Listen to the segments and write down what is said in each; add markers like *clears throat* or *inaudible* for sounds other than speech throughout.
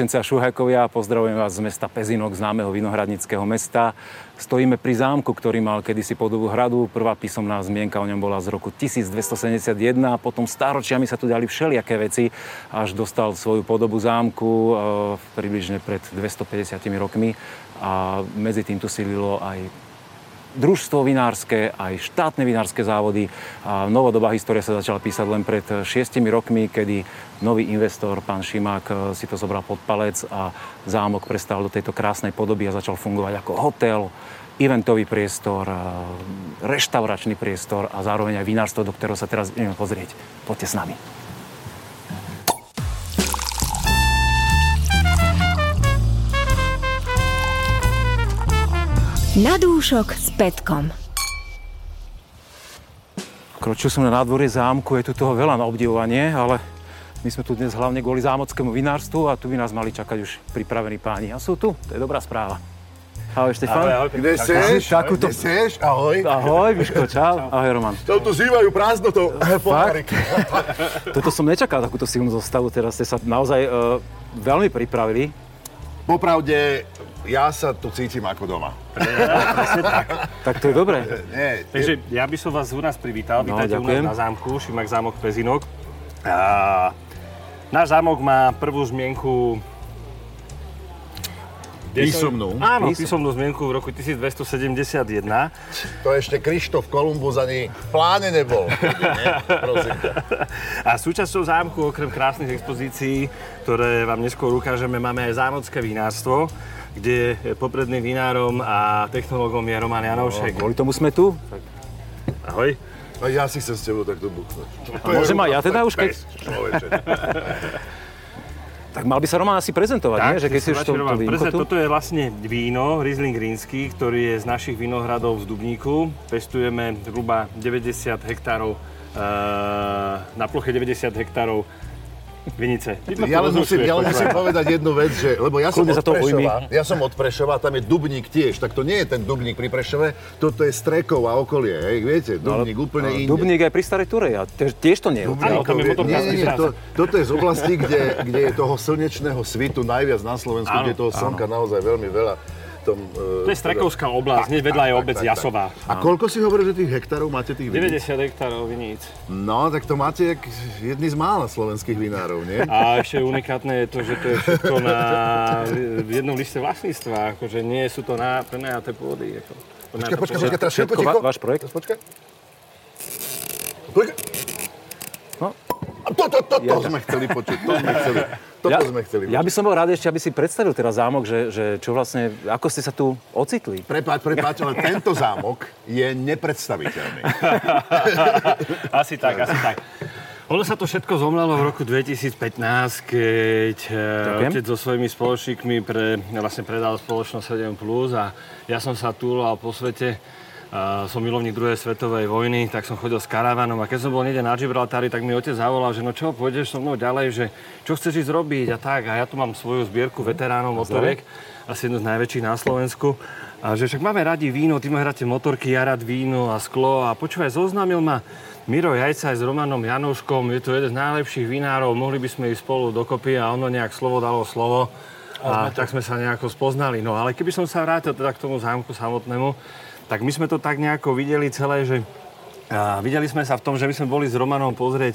a Šuhajkovia, pozdravujem vás z mesta Pezinok, známeho vinohradnického mesta. Stojíme pri zámku, ktorý mal kedysi podobu hradu. Prvá písomná zmienka o ňom bola z roku 1271 a potom stáročiami sa tu dali všelijaké veci, až dostal svoju podobu zámku e, približne pred 250 rokmi a medzi tým tu sídlilo aj družstvo vinárske, aj štátne vinárske závody. A novodobá história sa začala písať len pred šiestimi rokmi, kedy nový investor, pán Šimák, eh, si to zobral pod palec a zámok prestal do tejto krásnej podoby a začal fungovať ako hotel, eventový priestor, eh, reštauračný priestor a zároveň aj vinárstvo, do ktorého sa teraz ideme pozrieť. Poďte s nami. Na dúšok s Petkom. Kročil som na nádvorie zámku, je tu toho veľa na obdivovanie, ale my sme tu dnes hlavne kvôli zámockému vinárstvu a tu by nás mali čakať už pripravení páni. A sú tu, to je dobrá správa. Ahoj, Štefan. Ahoj, ahoj. Kde seš? Takúto... Kde seš? Ahoj. Ahoj, Miško, čau. Ahoj, Roman. To tu zývajú prázdnotou *laughs* poháriky. *laughs* Toto som nečakal, takúto silnú zostavu. Teraz ste sa naozaj uh, veľmi pripravili. Popravde, ja sa tu cítim ako doma. *laughs* Tak to je dobré. Nie, Takže ja by som vás u nás privítal. No, Vítajte u nás na zámku, Šimak zámok Pezinok. A náš zámok má prvú zmienku... Písomnú. Áno, Písom- písomnú zmienku v roku 1271. To ešte Krištof Kolumbus ani v pláne nebol. A súčasťou zámku, okrem krásnych expozícií, ktoré vám neskôr ukážeme, máme aj zámocké vinárstvo, kde popredným vinárom a technológom je Roman Janoušek. Kvôli tomu sme tu. Ahoj. A ja si chcem s tebou takto buchnúť. Môžem aj ja teda už, keď-. Tak mal by sa Roman asi prezentovať, nie? Že keď si už to, to vínko prezent- tu... Toto je vlastne víno Riesling Rínsky, ktorý je z našich vinohradov v Dubníku. Pestujeme zhruba 90 hektárov, e, na ploche 90 hektárov vinice. Ja len musím, ja musím povedať jednu vec, že, lebo ja som, Kľudne od. Prešova, ja som od Prešova, tam je Dubník tiež, tak to nie je ten Dubník pri Prešove, toto je Strekov a okolie, hej, viete, Dubník úplne inde. Dubník aj pri Starej Turej a tiež, tiež to nie je. Áno, tam je nie, nie, nie, to, toto je z oblasti, kde, kde je toho slnečného svitu najviac na Slovensku, Áno, kde je toho slnka naozaj veľmi veľa. Tom, e, To je Strekovská oblasť, hneď vedľa je obec Jasová. A koľko si hovorí, že tých hektárov máte tých viníc? 90 hektárov viníc. No, tak to máte jak jedni z mála slovenských vinárov, nie? A ešte unikátne je to, že to je všetko na jednom liste vlastníctva, akože nie sú to na prenajaté pôdy. Ako. Počkaj, počkaj, počkaj, teraz Všetko ticho. váš projekt? Počkaj. Počkaj. No. A to, to, to, to sme chceli počuť, to sme chceli, toto Ja, sme chceli ja by som bol rád ešte, aby si predstavil teraz zámok, že, že čo vlastne, ako ste sa tu ocitli. Prepáč, prepáč, ale tento zámok je nepredstaviteľný. *laughs* Asi tak, asi tak. Ono sa to všetko zomlalo v roku 2015, keď eh, Ďakujem. otec so svojimi spoločníkmi pre, vlastne predal spoločnosť 7+, a ja som sa túlal po svete, som milovník druhej svetovej vojny, tak som chodil s karavanom a keď som bol niekde na Gibraltári, tak mi otec zavolal, že no čo, pôjdeš so mnou ďalej, že čo chceš ísť robiť a tak. A ja tu mám svoju zbierku veteránov motoriek, asi jednu z najväčších na Slovensku. A že však máme radi víno, ty máš rád motorky, ja rád víno a sklo. A počúvaj, zoznámil ma Miro Jajca aj s Romanom Janouškom, je to jeden z najlepších vinárov, mohli by sme ísť spolu dokopy a ono nejak slovo dalo slovo. A, tak sme sa nejako spoznali. No ale keby som sa vrátil teda k tomu zámku samotnému, tak my sme to tak nejako videli celé, že a, videli sme sa v tom, že my sme boli s Romanom pozrieť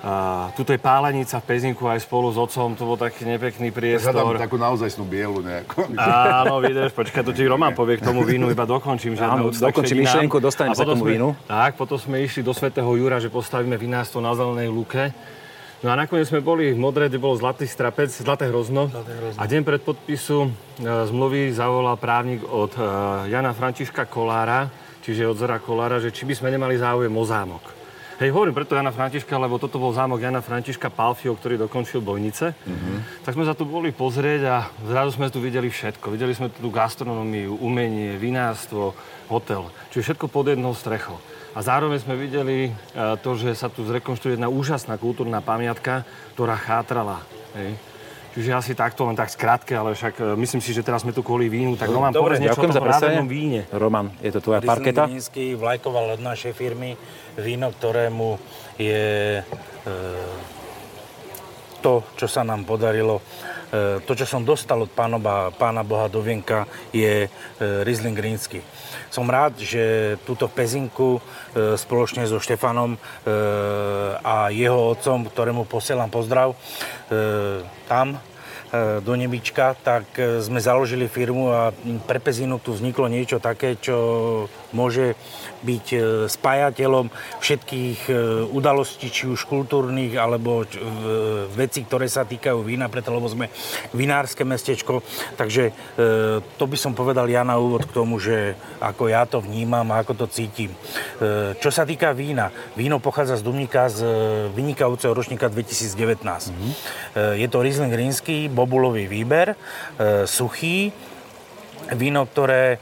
a, tuto je pálenica v Pezinku aj spolu s otcom, to bol taký nepekný priestor. takú naozajstnú bielu nejakú. Áno, vidíš, počkaj, to ti Roman povie k tomu vínu, iba dokončím. Že Áno, dokončím myšlienku, dostanem sa k tomu sme- vínu. Tak, potom sme išli do Svetého Jura, že postavíme vinárstvo na Zelenej lúke. No a nakoniec sme boli v Modre, kde bolo zlatý strapec, zlaté hrozno. A deň pred podpisu e, zmluvy zavolal právnik od e, Jana Františka Kolára, čiže od Zora Kolára, že či by sme nemali záujem o zámok. Hej, hovorím preto Jana Františka, lebo toto bol zámok Jana Františka Palfio, ktorý dokončil Bojnice. Tak sme sa tu boli pozrieť a zrazu sme tu videli všetko. Videli sme tu gastronómiu, umenie, vinárstvo, hotel. Čiže všetko pod jednou strechou. A zároveň sme videli e, to, že sa tu zrekonštruuje jedna úžasná kultúrna pamiatka, ktorá chátrala. Hej. Čiže asi takto, len tak skrátke, ale však e, myslím si, že teraz sme tu kvôli vínu, tak Roman, Dobre, povedz niečo o tom víne. Roman, je to tvoja Riesling parketa? Rínsky, vlajková loď našej firmy, víno, ktorému je e, to, čo sa nám podarilo E, to, čo som dostal od pána, pána Boha do vienka, je e, Riesling Rínsky. Som rád, že túto pezinku e, spoločne so Štefanom a jeho otcom, ktorému posielam pozdrav, tam do Nebička, tak sme založili firmu a pre Pezinu tu vzniklo niečo také, čo môže byť e, spájateľom všetkých e, udalostí, či už kultúrnych, alebo e, veci, ktoré sa týkajú vína, preto lebo sme vinárske mestečko. Takže to by som povedal ja na úvod k tomu, že ako ja to vnímam a ako to cítim. Čo sa týka vína, víno pochádza z Dumníka z vynikajúceho ročníka 2019. Mm-hmm. Je to Riesling Rínsky, bobulový výber, suchý, víno, ktoré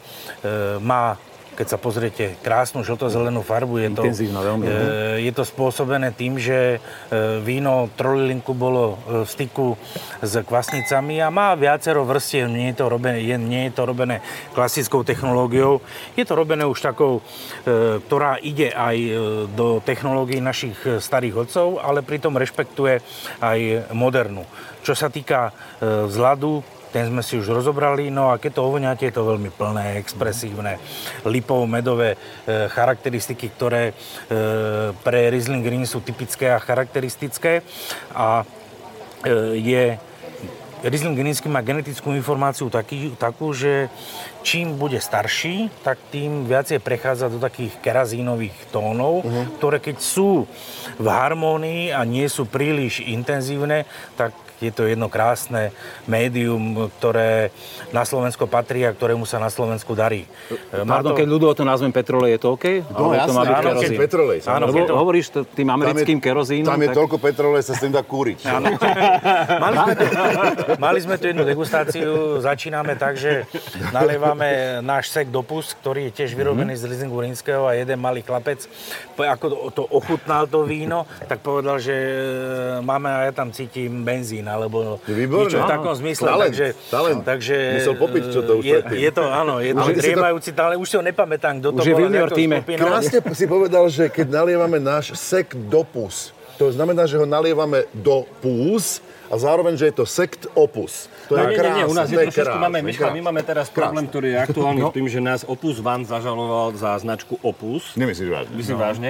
má keď sa pozriete, krásnu žlto-zelenú farbu. Je to, veľmi. E, je to spôsobené tým, že e, víno trolilinku bolo e, v styku s kvasnicami a má viacero vrstiev. Nie je to robené, je, nie je to robené klasickou technológiou. Je to robené už takou, e, ktorá ide aj e, do technológií našich starých otcov, ale pritom rešpektuje aj modernú. Čo sa týka e, vzhľadu, ten sme si už rozobrali, no a keď to ovoňáte, je to veľmi plné, expresívne, lipov, medové e, charakteristiky, ktoré e, pre Riesling Green sú typické a charakteristické a e, je Riesling Greensky má genetickú informáciu taký, takú, že čím bude starší, tak tým viacej prechádza do takých kerazínových tónov, uh-huh. ktoré keď sú v harmónii a nie sú príliš intenzívne, tak je to jedno krásne médium, ktoré na Slovensko patrí a ktorému sa na Slovensku darí. Pardon, to... keď ľudovo to nazvem petrolej, je to OK? No, jasné, to má byť áno, kerozín. petrolej. Áno, lebo to... hovoríš to, tým americkým kerozínom. Tam je tak... toľko petrolej, sa s tým dá kúriť. *laughs* mali, sme tu, mali sme tu jednu degustáciu, začíname tak, že nalievame náš sek do pus, ktorý je tiež vyrobený mm-hmm. z Lizingu Rínskeho a jeden malý chlapec, ako to ochutnal to víno, tak povedal, že e, máme a ja tam cítim benzín alebo Výborné. niečo v takom zmysle. Talent, takže, talent. takže Musel popiť, čo to už je, je to, áno, je to driemajúci talent. Už si ho nepamätám, kto to už bol. Už je v junior týme. Krásne si povedal, že keď nalievame náš sek do pus, to znamená, že ho nalievame do pús a zároveň, že je to sekt opus. To no, je nie, nie, nie, u nás je trošičku, máme, Miška, my máme teraz problém, ktorý je aktuálny no. tým, že nás Opus Van zažaloval za značku Opus. Nemyslíš vážne? Myslím no. vážne.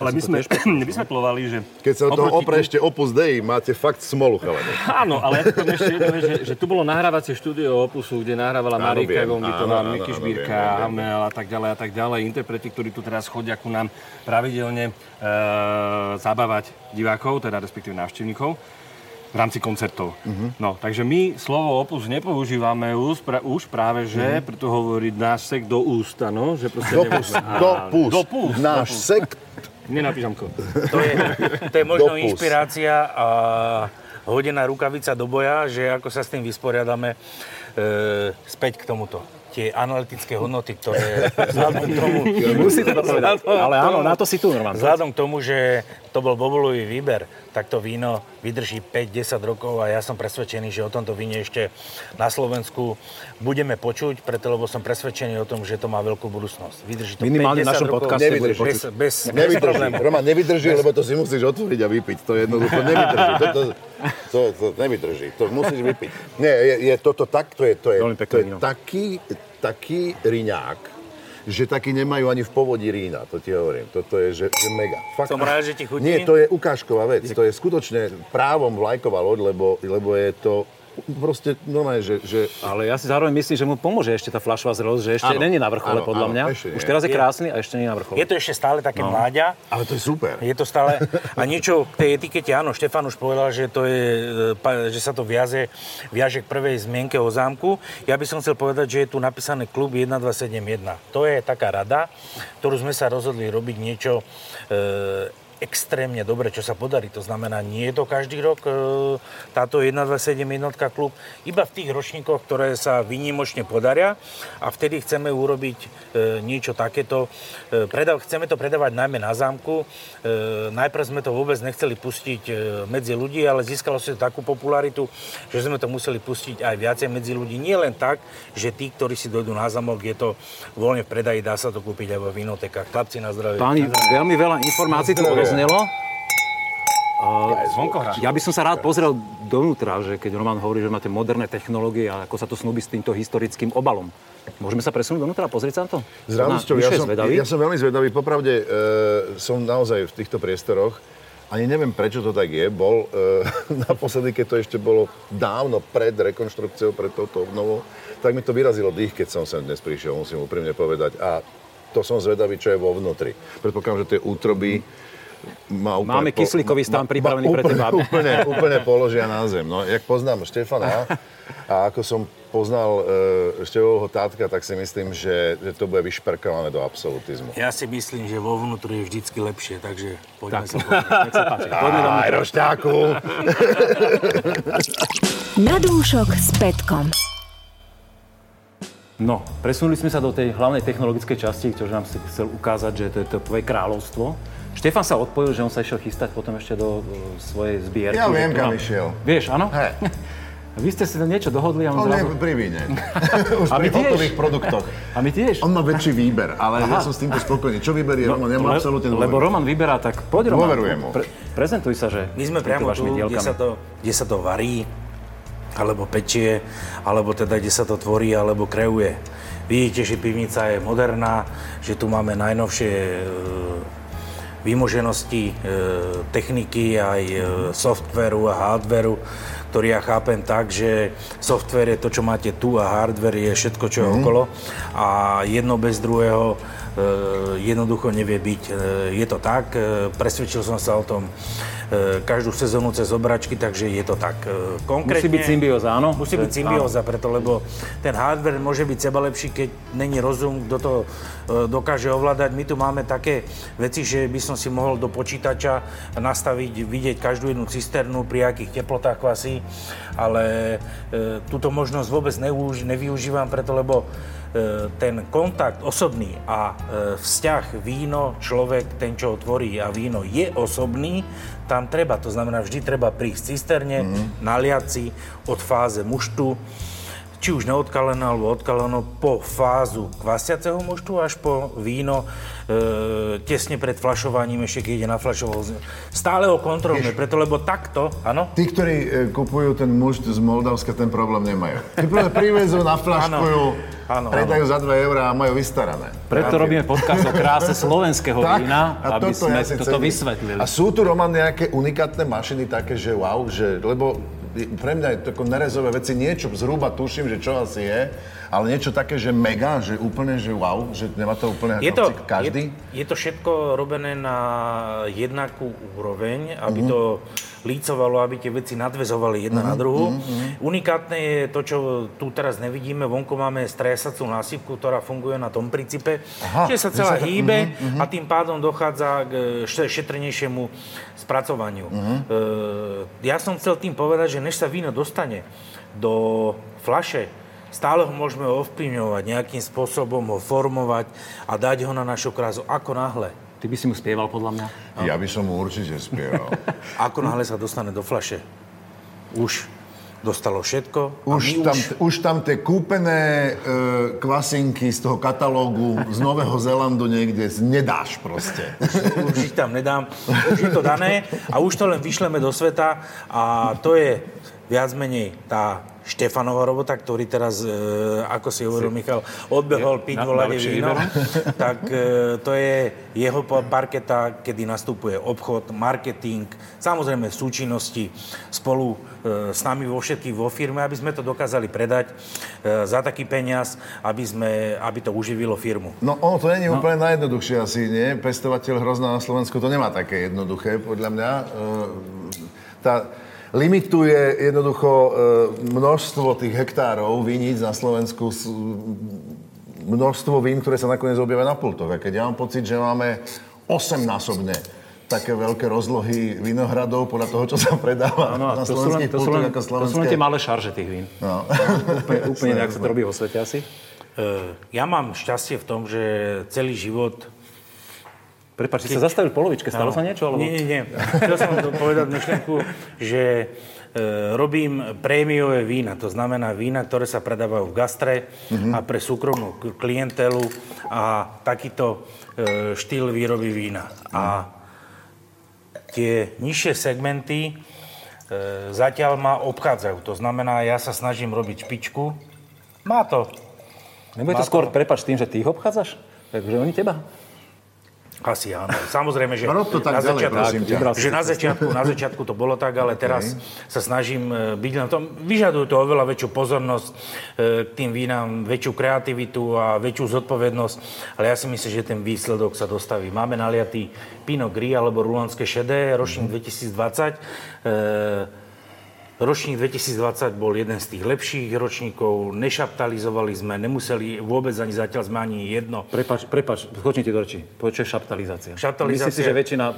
Ale my sme *clears throat* vysvetlovali, že... Keď sa o toho oprešte Opus Dei, máte fakt smolu, chalane. Áno, ale ja to ešte jedno, že, že tu bolo nahrávacie štúdio Opusu, kde nahrávala Marika Gonditová, Miky Šbírka, Hamel a tak ďalej a tak ďalej. Interpreti, ktorí tu teraz chodia ku nám pravidelne e, zabávať divákov, teda respektíve návštevníkov v rámci koncertov. Uh-huh. No, takže my slovo opus nepoužívame už, pra, už práve, že, uh-huh. preto hovoriť náš sek do úst, no, že proste do, pus, do pus. Do pus. Náš sek Nenapíšam ko. To je, to je možno Dopus. inšpirácia a hodená rukavica do boja, že ako sa s tým vysporiadame e, späť k tomuto tie analytické hodnoty, ktoré *laughs* vzhľadom k tomu... Musíte to povedať, ale áno, na to si tu normálne. Vzhľadom k tomu, že to bol bobulový výber, tak to víno vydrží 5-10 rokov a ja som presvedčený, že o tomto víne ešte na Slovensku budeme počuť, preto lebo som presvedčený o tom, že to má veľkú budúcnosť. Vydrží to Minimálne 5-10 našom rokov. podcaste nevydrží. Bez, bez, nevydrží. Bez Roman, nevydrží, bez... lebo to si musíš otvoriť a vypiť. To jednoducho nevydrží. To, to, to, to nevydrží. To musíš vypiť. Nie, je, je toto tak, to je, to je, to je taký, taký riňák, že taký nemajú ani v povodí Rína, to ti hovorím. Toto je, že, že mega. Fakt. Som rád, že ti chutí. Nie, to je ukážková vec. To je skutočne právom vlajková loď, lebo, lebo je to proste normálne, že, že... Ale ja si zároveň myslím, že mu pomôže ešte tá flašová zrelosť, že ešte není na vrchole, áno, podľa áno, mňa. Už teraz je krásny a ešte nie na vrchole. Je to ešte stále také no. mláďa. Ale to je super. Je to stále... *laughs* A niečo k tej etikete, áno, Štefan už povedal, že, to je, e, že sa to viaže, viaže k prvej zmienke o zámku. Ja by som chcel povedať, že je tu napísané klub 1271. To je taká rada, ktorú sme sa rozhodli robiť niečo e, extrémne dobre, čo sa podarí. To znamená, nie je to každý rok e, táto 127 jednotka klub, iba v tých ročníkoch, ktoré sa vynimočne podaria a vtedy chceme urobiť e, niečo takéto. E, predav, chceme to predávať najmä na zámku. Najprv sme to vôbec nechceli pustiť medzi ľudí, ale získalo si to takú popularitu, že sme to museli pustiť aj viacej medzi ľudí. Nie len tak, že tí, ktorí si dojdú na zámok, je to voľne v predaji, dá sa to kúpiť aj vo vinotekách. Chlapci na zdravie. Páni, veľmi veľa informácií tu zaznelo. Ja by som sa rád pozrel dovnútra, že keď Roman hovorí, že máte moderné technológie a ako sa to snúbi s týmto historickým obalom. Môžeme sa presunúť dovnútra a pozrieť sa na to? S radosťou. Ja som, zvedavý? ja som veľmi zvedavý. Popravde e, som naozaj v týchto priestoroch. Ani neviem, prečo to tak je. Bol e, *laughs* naposledy, keď to ešte bolo dávno pred rekonštrukciou, pred touto obnovou, tak mi to vyrazilo dých, keď som sem dnes prišiel, musím úprimne povedať. A to som zvedavý, čo je vo vnútri. Predpokladám, že tie útroby má úplne Máme kyslíkový stan pripravený pre úplne, teba. *laughs* Úplne, úplne položia na zem. No, jak poznám Štefana a ako som poznal e, Števovho tátka, tak si myslím, že, že to bude vyšperkované do absolutizmu. Ja si myslím, že vo vnútri je vždycky lepšie, takže poďme sa *laughs* Nech sa páči. Poďme do Aj, rošťáku! Na dúšok s Petkom. No, presunuli sme sa do tej hlavnej technologickej časti, ktorú nám si chcel ukázať, že to je to tvoje kráľovstvo. Štefan sa odpojil, že on sa išiel chystať potom ešte do e, svojej zbierky. Ja viem, kam mám- išiel. Vieš, áno? Hej. *laughs* Vy ste si niečo dohodli a on On zrazu... pri víne. *laughs* *laughs* Už A my pri tiež. hotových produktoch. A my tiež. On má väčší výber, ale Aha. ja som s týmto spokojný. Čo vyberie Roman? Ja le- absolútne Lebo dôverujem. Roman vyberá, tak poď Roman. Dôverujem mu. prezentuj sa, že... My sme priamo tu, kde sa, to, kde sa to varí, alebo pečie, alebo teda kde sa to tvorí, alebo kreuje. Vidíte, že pivnica je moderná, že tu máme najnovšie e, výmoženosti e, techniky, aj e, softveru a hardveru, ktorý ja chápem tak, že software je to, čo máte tu a hardware je všetko, čo je okolo. A jedno bez druhého jednoducho nevie byť. E, je to tak, e, presvedčil som sa o tom každú sezónu cez obračky, takže je to tak. Konkrétne, Musí byť symbióza, áno? Musí byť symbióza, preto, lebo ten hardware môže byť sebalepší, keď není rozum, kto to dokáže ovládať. My tu máme také veci, že by som si mohol do počítača nastaviť, vidieť každú jednu cisternu, pri akých teplotách kvasí, ale túto možnosť vôbec nevyuž- nevyužívam preto, lebo ten kontakt osobný a e, vzťah víno, človek, ten, čo ho tvorí a víno je osobný, tam treba, to znamená, vždy treba prísť cisterne, mm-hmm. naliať si od fáze muštu, či už neodkalené alebo odkalené po fázu kvasiaceho muštu až po víno e, tesne pred flašovaním, ešte keď ide na flašovou. Stále ho kontrolujeme, preto lebo takto, áno, Tí, ktorí e, kupujú ten muž z Moldavska, ten problém nemajú. Tí prvé privezú, *laughs* naflaškujú, Áno, áno. predajú za 2 eurá a majú vystarané. Preto robíme podcast o kráse slovenského *laughs* Tak, vína, a aby toto sme ja toto cením. vysvetlili. A sú tu, Roman, nejaké unikátne mašiny také, že wow, že, lebo pre mňa je to ako nerezové veci, niečo zhruba tuším, že čo asi je, ale niečo také, že mega, že úplne, že wow, že nemá to úplne Je to, každý. Je, je to všetko robené na jednakú úroveň, aby to lícovalo, aby tie veci nadvezovali jedna na druhú. Unikátne je to, čo tu teraz nevidíme. Vonku máme stresacú násypku, ktorá funguje na tom princípe, Aha, že sa celá sa hýbe a tým pádom dochádza k še- šetrnejšiemu spracovaniu. E, ja som chcel tým povedať, že než sa víno dostane do flaše, stále ho môžeme ovplyvňovať, nejakým spôsobom ho formovať a dať ho na našu krásu. Ako náhle, Ty by si mu spieval, podľa mňa. Ja by som mu určite spieval. *laughs* ako náhle sa dostane do flaše, už dostalo všetko. Už tam, už tam tie kúpené e, kvasinky z toho katalógu z Nového Zélandu niekde nedáš proste. už ich tam nedám, už je to dané a už to len vyšleme do sveta a to je viac menej tá Štefanová robota, ktorý teraz, e, ako si hovoril Michal, odbehol piť najlepšie víno, *laughs* tak e, to je jeho pa- parketa, kedy nastupuje obchod, marketing, samozrejme súčinnosti spolu e, s nami vo všetkých vo firme, aby sme to dokázali predať e, za taký peniaz, aby, sme, aby to uživilo firmu. No ono to není no. úplne najjednoduchšie asi, nie? Pestovateľ hrozná na Slovensku to nemá také jednoduché, podľa mňa. E, tá, limituje jednoducho e, množstvo tých hektárov viníc na Slovensku množstvo vín, ktoré sa nakoniec objavia na pultoch. A keď ja mám pocit, že máme 8-násobne také veľké rozlohy vinohradov podľa toho, čo sa predáva Áno, a na slovenských pultoch len, ako to sú slovenské. len tie malé šarže tých vín. No. *laughs* Úplne, úplne tak sa to robí vo svete asi. E, Ja mám šťastie v tom, že celý život Prepač, si sa zastavil v polovičke, stalo sa niečo? Alebo... Nie, nie, nie. Chcel som to povedať myšlenku, že e, robím prémiové vína, to znamená vína, ktoré sa predávajú v gastre Mhm. a pre súkromnú klientelu a takýto e, štýl výroby vína. A tie nižšie segmenty e, zatiaľ ma obchádzajú. To znamená, ja sa snažím robiť špičku. Má to. Nebude to skôr, prepač, tým, že ty ich obchádzaš? Takže oni teba? Asi áno. Samozrejme, že to tak na, ďalej, začiatku, prosím ťa. že na, začiatku, na začiatku to bolo tak, ale teraz sa snažím e, byť na tom. Vyžadujú to oveľa väčšiu pozornosť e, k tým vínam, väčšiu kreativitu a väčšiu zodpovednosť, ale ja si myslím, že ten výsledok sa dostaví. Máme naliatý Pinot Gris alebo Rulanské šedé, ročník 2020. E, Ročník 2020 bol jeden z tých lepších ročníkov, nešaptalizovali sme, nemuseli vôbec ani zatiaľ sme ani jedno. Prepač, prepač, skočím ti do reči. Povedz, čo je šaptalizácia? Šaptalizácia- Myslíš si, že väčšina e,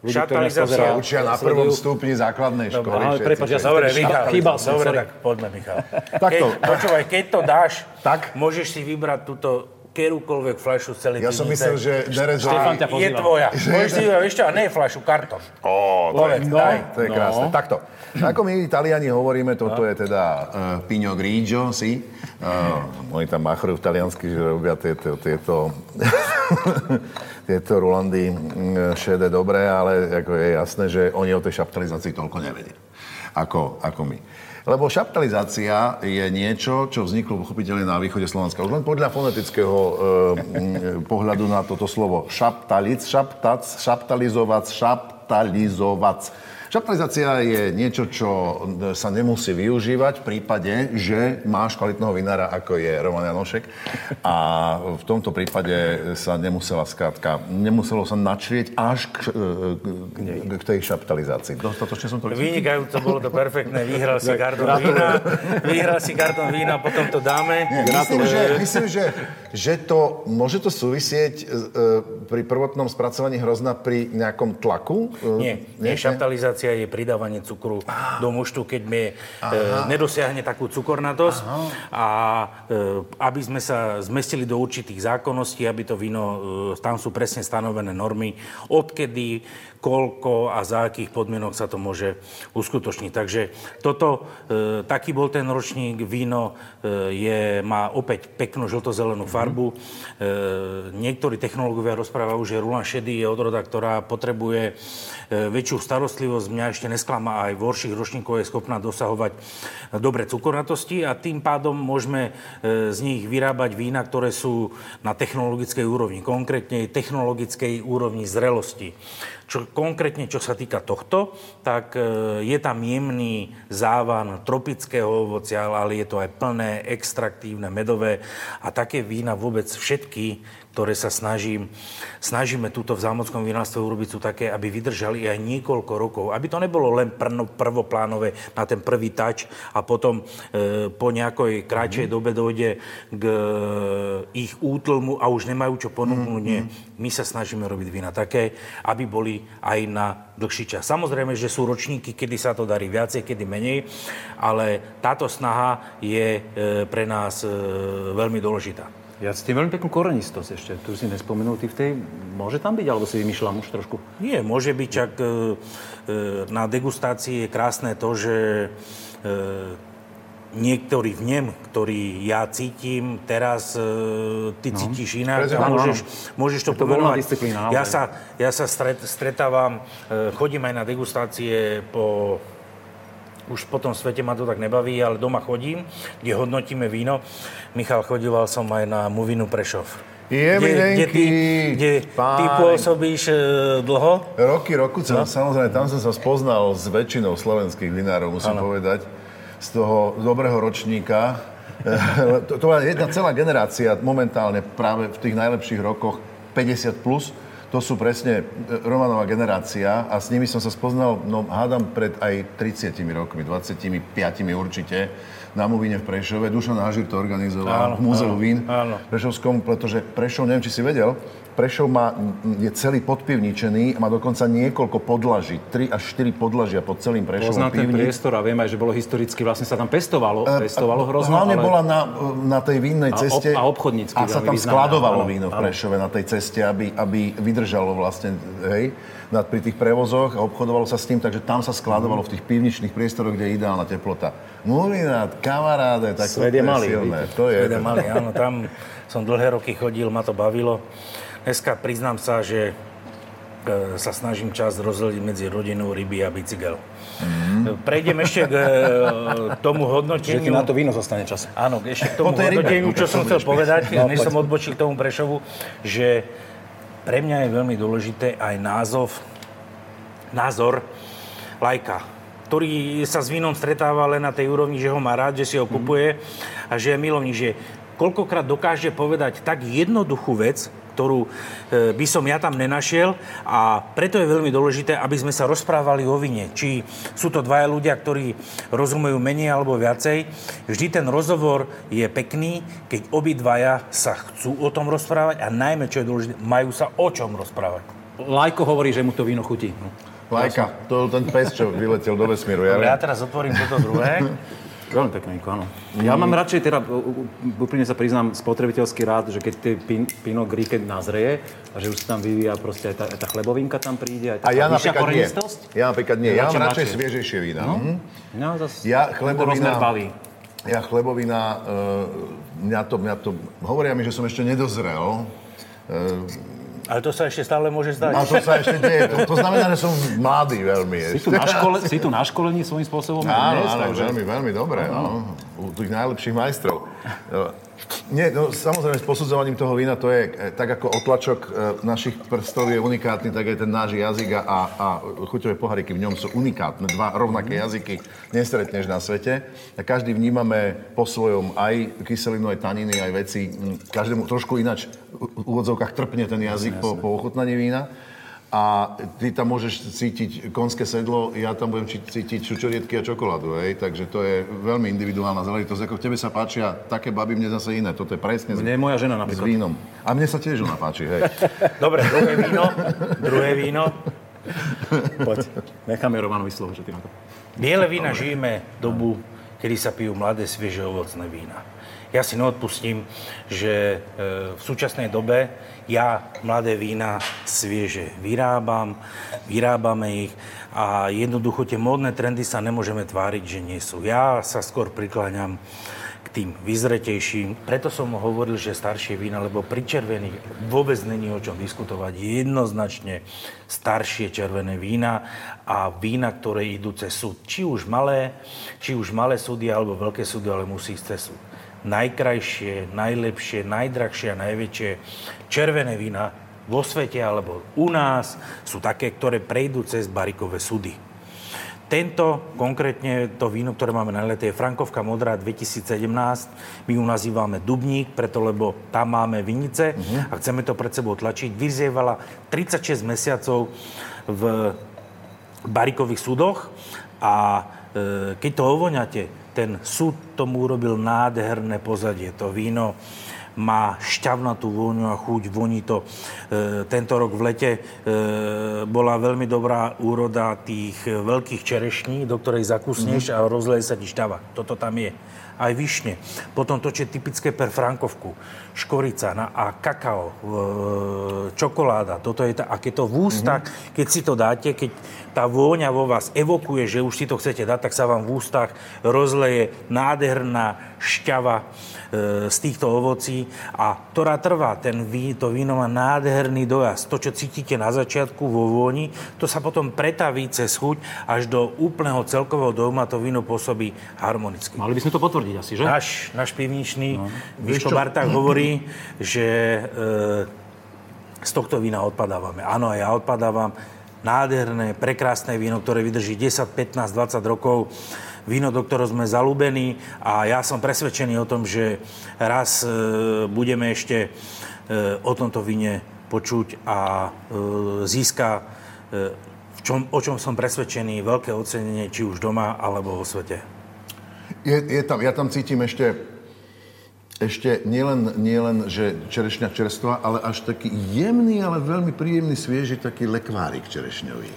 ľudí, ktorí nás pozerá, Učia na prvom stupni základnej školy. ale všetci, prepáč, ja som- Dobre, Michal, chýbal som, dobre, tak poďme, Michal. Takto. Keď, počúvaj, keď to dáš, Tak. môžeš si vybrať túto kerúkoľvek fľašu z celej Ja som myslel, že Dereza... Štefan ťa Je tvoja. Môžeš *laughs* si ešte, a nie fľašu, karton. Ó, to je, no, daj. to je krásne. Takto. Ako my Italiani hovoríme, toto je teda uh, Pino Grigio, si. Uh, oni tam machrujú v taliansky, že robia tieto, tieto, *laughs* tieto Rulandy mm, šedé dobre, ale ako je jasné, že oni o tej šaptalizácii toľko nevedia. Ako, ako my. Lebo šaptalizácia je niečo, čo vzniklo pochopiteľne na východe Slovenska. Už len podľa fonetického e, m, pohľadu na toto slovo. Šaptalic, šaptac, šaptalizovac, šaptalizovac. Šaptalizácia je niečo, čo sa nemusí využívať v prípade, že máš kvalitného vinára, ako je Roman Janošek. A v tomto prípade sa nemusela skrátka, nemuselo sa načrieť až k, k, k tej šaptalizácii. Dostatočne som to vysvetlil? Vynikajúco, bolo to perfektné. Vyhral si karton vína, vyhral si karton vína, potom to dáme. Myslím, že, myslím že, že to, môže to súvisieť e, pri prvotnom spracovaní hrozna pri nejakom tlaku? E, Nie, nie, šaptalizácia je pridávanie cukru do muštu, keď mi e, nedosiahne takú cukornatosť a e, aby sme sa zmestili do určitých zákonností, aby to víno, e, tam sú presne stanovené normy, odkedy, koľko a za akých podmienok sa to môže uskutočniť. Takže toto, e, taký bol ten ročník, víno e, je, má opäť peknú žltozelenú farbu. E, niektorí technológovia rozprávajú, že Rulan šedý je odroda, ktorá potrebuje e, väčšiu starostlivosť. Mňa ešte nesklama, aj v horších ročníkoch je schopná dosahovať dobre cukornatosti a tým pádom môžeme e, z nich vyrábať vína, ktoré sú na technologickej úrovni, konkrétne technologickej úrovni zrelosti. Čo, konkrétne, čo sa týka tohto, tak e, je tam jemný závan tropického ovocia, ale je to aj plné, extraktívne, medové a také vína vôbec všetky, ktoré sa snažím, snažíme túto v zámockom vinárstve urobiť, sú také, aby vydržali aj niekoľko rokov. Aby to nebolo len prno, prvoplánové na ten prvý tač a potom e, po nejakej kratšej dobe dojde k e, ich útlmu a už nemajú čo ponúknuť. Nie. My sa snažíme robiť vína také, aby boli aj na dlhší čas. Samozrejme, že sú ročníky, kedy sa to darí viacej, kedy menej, ale táto snaha je e, pre nás e, veľmi dôležitá. Ja s tým veľmi peknú korenistosť ešte, tu si nespomenul, ty v tej, môže tam byť, alebo si vymýšľam už trošku? Nie, môže byť, čak e, e, na degustácii je krásne to, že e, niektorý vnem, ktorý ja cítim, teraz e, ty no. cítiš inak a môžeš, môžeš to, to pomenovať. Ja sa, ja sa stret, stretávam, e, chodím aj na degustácie po už po tom svete ma to tak nebaví, ale doma chodím, kde hodnotíme víno. Michal, chodíval som aj na Movinu Prešov. Je mi kde, ty, kde ty pôsobíš e, dlho? Roky, roku, no. samozrejme, tam som sa spoznal s väčšinou slovenských vinárov, musím ano. povedať, z toho dobrého ročníka. *laughs* to, to bola jedna celá generácia momentálne práve v tých najlepších rokoch 50 plus. To sú presne e, Romanová generácia a s nimi som sa spoznal, no hádam pred aj 30 rokmi, 25 určite, na Muvine v Prešove. Dušan Hažir to organizoval Áno, v Múzeu áno, vín áno. Prešovskom, pretože Prešov, neviem, či si vedel, Prešov má, je celý podpivničený a má dokonca niekoľko podlaží, 3 až 4 podlažia pod celým Prešovom Poznám ten pivnic. priestor a viem aj, že bolo historicky, vlastne sa tam pestovalo, pestovalo hrozno, Hlavne ale... bola na, na tej vínnej A ob- ceste a a sa tam významná, skladovalo áno, víno v áno. Prešove na tej ceste, aby, aby vydržalo vlastne, hej, na, pri tých prevozoch a obchodovalo sa s tým, takže tam sa skladovalo v tých pivničných priestoroch, kde je ideálna teplota. Mulinát, kamaráde, tak Svet to je malý, silné. To je, Teda mali, áno, tam som dlhé roky chodil, ma to bavilo. Dneska priznám sa, že e, sa snažím čas rozdeliť medzi rodinu, ryby a bicykel. Mm. Prejdem ešte k e, tomu hodnoteniu. Že ti na to víno zostane čas. Áno, ešte k tomu hodnoteniu, čo som chcel povedať, no, než som odbočil k tomu Prešovu, že pre mňa je veľmi dôležité aj názov, názor lajka ktorý sa s vínom stretáva len na tej úrovni, že ho má rád, že si ho kupuje a že je milovník, že koľkokrát dokáže povedať tak jednoduchú vec, ktorú e, by som ja tam nenašiel a preto je veľmi dôležité, aby sme sa rozprávali o vine. Či sú to dvaja ľudia, ktorí rozumejú menej alebo viacej. Vždy ten rozhovor je pekný, keď obidvaja sa chcú o tom rozprávať a najmä, čo je dôležité, majú sa o čom rozprávať. Lajko hovorí, že mu to víno chutí. No. Lajka, to ten pes, čo vyletel do vesmíru. Ja, ja teraz otvorím toto druhé. *laughs* Veľmi pekné, áno. Ja mám radšej, teda úplne sa priznám, spotrebiteľský rád, že keď tie pin, Pinot Gris, keď a že už sa tam vyvíja proste aj tá, aj tá chlebovinka tam príde, aj tá a ja napríklad nie. Ja napríklad nie. Ja, ja mám radšej sviežejšie vína. No? Mm-hmm. No, zase ja chlebovina, ja chlebovina, uh, mňa to, mňa to, hovoria mi, že som ešte nedozrel. Uh, ale to sa ešte stále môže zdať. A to sa ešte deje. To, to znamená, že som mladý veľmi. Si tu na, škole, si tu na školení svojím spôsobom? Áno, dnes, áno, takže... veľmi, veľmi dobre. No. U tých najlepších majstrov. Nie, no, samozrejme, s posudzovaním toho vína to je e, tak ako otlačok e, našich prstov je unikátny, tak aj ten náš jazyk a, a chuťové poháriky v ňom sú unikátne. Dva rovnaké jazyky nestretneš na svete. A každý vnímame po svojom aj kyselinu, aj taniny, aj veci. Každému trošku inač v úvodzovkách trpne ten jazyk po, po ochutnaní vína a ty tam môžeš cítiť konské sedlo, ja tam budem cítiť čučorietky a čokoládu, hej? takže to je veľmi individuálna záležitosť. Ako tebe sa páčia také baby, mne zase iné. Toto je presne mne je moja žena napríklad. s vínom. A mne sa tiež ona páči, hej. *laughs* Dobre, druhé víno. Druhé víno. Poď, necháme Romanovi slovo, že ty na to. Biele vína žijeme dobu, kedy sa pijú mladé, svieže ovocné vína. Ja si neodpustím, že e, v súčasnej dobe ja mladé vína svieže vyrábam, vyrábame ich a jednoducho tie módne trendy sa nemôžeme tváriť, že nie sú. Ja sa skôr prikláňam k tým vyzretejším. Preto som hovoril, že staršie vína, lebo pri červených vôbec není o čom diskutovať. Jednoznačne staršie červené vína a vína, ktoré idú cez súd. Či už malé, či už malé súdy alebo veľké súdy, ale musí ísť cez súd najkrajšie, najlepšie, najdrahšie a najväčšie červené vína vo svete alebo u nás sú také, ktoré prejdú cez barikové súdy. Tento, konkrétne to víno, ktoré máme na lete, je Frankovka Modrá 2017. My ju nazývame Dubník, preto lebo tam máme vinice uh-huh. a chceme to pred sebou tlačiť. Vyzievala 36 mesiacov v barikových súdoch a e, keď to ovoňate, ten súd tomu urobil nádherné pozadie. To víno má šťavnatú vôňu a chuť, voní to. E, tento rok v lete e, bola veľmi dobrá úroda tých veľkých čerešní, do ktorej zakusneš mm-hmm. a rozleje sa ti šťava. Toto tam je aj višne. Potom to, čo je typické per Frankovku, škorica a kakao, čokoláda, toto je tá, a keď to v ústach, mm-hmm. keď si to dáte, keď tá vôňa vo vás evokuje, že už si to chcete dať, tak sa vám v ústach rozleje nádherná šťava e, z týchto ovocí a ktorá trvá. Ten to víno má nádherný dojazd. To, čo cítite na začiatku vo vôni, to sa potom pretaví cez chuť až do úplného celkového dojmu a to víno pôsobí harmonicky. Mali by sme to potvrdiť asi, že? Náš, náš pivničný no. Miško Barták hovorí, že e, z tohto vína odpadávame. Áno, ja odpadávam nádherné, prekrásne víno, ktoré vydrží 10, 15, 20 rokov. Víno, do ktorého sme zalúbení a ja som presvedčený o tom, že raz e, budeme ešte e, o tomto víne počuť a e, získa, v čom, o čom som presvedčený, veľké ocenenie, či už doma, alebo vo svete. Je, je tam, ja tam cítim ešte ešte nielen, nielen že čerešňa čerstvá, ale až taký jemný, ale veľmi príjemný, svieži taký lekvárik čerešňový.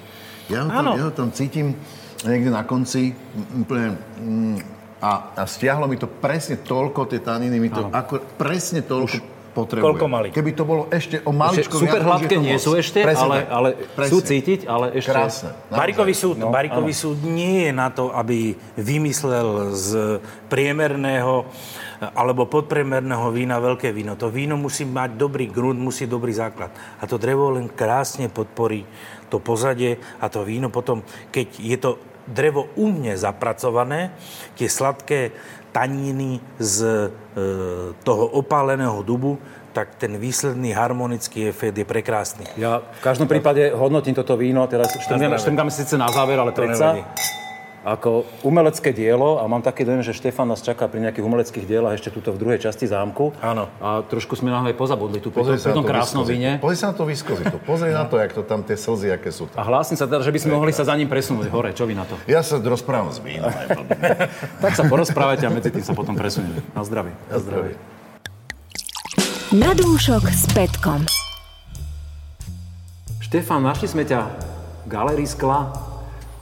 Ja ho, tam, ja ho tam cítim niekde na konci úplne... Mm, a, a stiahlo mi to presne toľko, tie taniny mi to ako, presne toľko... Už, potrebuje. Koľko mali? Keby to bolo ešte o maličko super hladké nie sú ešte, Presne ale, ale Presne. sú cítiť, ale ešte... Krásne. Barikový súd, No, Barikový súd nie je na to, aby vymyslel z priemerného alebo podpriemerného vína veľké víno. To víno musí mať dobrý grunt, musí dobrý základ. A to drevo len krásne podporí to pozadie a to víno potom, keď je to drevo umne zapracované, tie sladké taniny z e, toho opáleného dubu, tak ten výsledný harmonický efekt je prekrásny. Ja v každom prípade hodnotím toto víno, teraz štrngáme, štrngáme síce na záver, ale predsa nevadí. Ako umelecké dielo a mám taký dojem, že Štefan nás čaká pri nejakých umeleckých dielach ešte tuto v druhej časti zámku. Áno. A trošku sme na aj pozabudli tu Pozri pri na tom to krásnom víne. Pozri sa na to viskozitu. Pozri na to, jak to tam tie slzy, aké sú A tam. hlásim sa teda, že by sme mohli sa za ním presunúť hore. Čo vy na to? Ja sa rozprávam s vínom. *laughs* Tak sa porozprávajte a medzi tým sa potom presunieme. Na zdravie. Na zdravie. Na dúšok s Petkom. Štefan, našli sme ťa v galerii skla.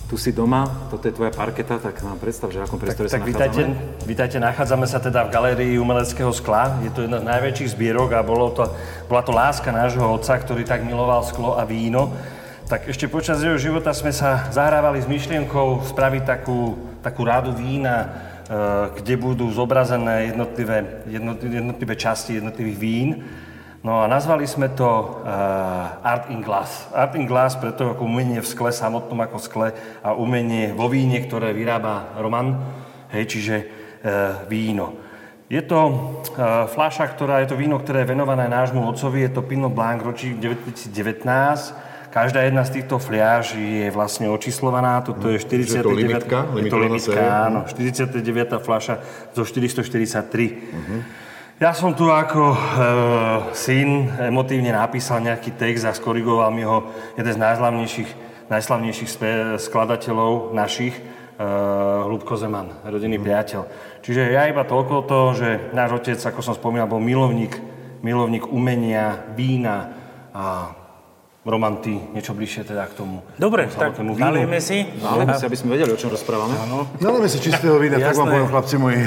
Tu si doma, toto je tvoja parketa, tak nám predstav, že v akom priestore sa Tak vítajte, nachádzame. vítajte, nachádzame sa teda v galérii umeleckého skla. Je to jedna z najväčších zbierok a bolo to, bola to láska nášho otca, ktorý tak miloval sklo a víno. Tak ešte počas jeho života sme sa zahrávali s myšlienkou spraviť takú, takú rádu vína, e, kde budú zobrazené jednotlivé, jednotlivé, jednotlivé časti jednotlivých vín. No a nazvali sme to uh, Art in Glass. Art in Glass preto ako umenie v skle, samotnom ako skle a umenie vo víne, ktoré vyrába Roman, hej, čiže uh, víno. Je to uh, fľaša, ktorá, je to víno, ktoré je venované nášmu otcovi, je to Pinot Blanc ročík 2019. Každá jedna z týchto fľaž je vlastne očíslovaná, toto je 49. Je to limitka? Je to limitka, áno. 49. fľaša zo 443. Ja som tu ako e, syn emotívne napísal nejaký text a skorigoval mi ho jeden z najslavnejších, najslavnejších spe, skladateľov našich, e, Ľubko Zeman, rodinný priateľ. Čiže ja iba toľko to, že náš otec, ako som spomínal, bol milovník, milovník umenia, vína a Roman, ty niečo bližšie teda k tomu. Dobre, tomu tak vínu. nalieme si. Ale my si, aby sme vedeli, o čom rozprávame. Áno. Nalejme si čistého vína, tak vám poviem, chlapci moji.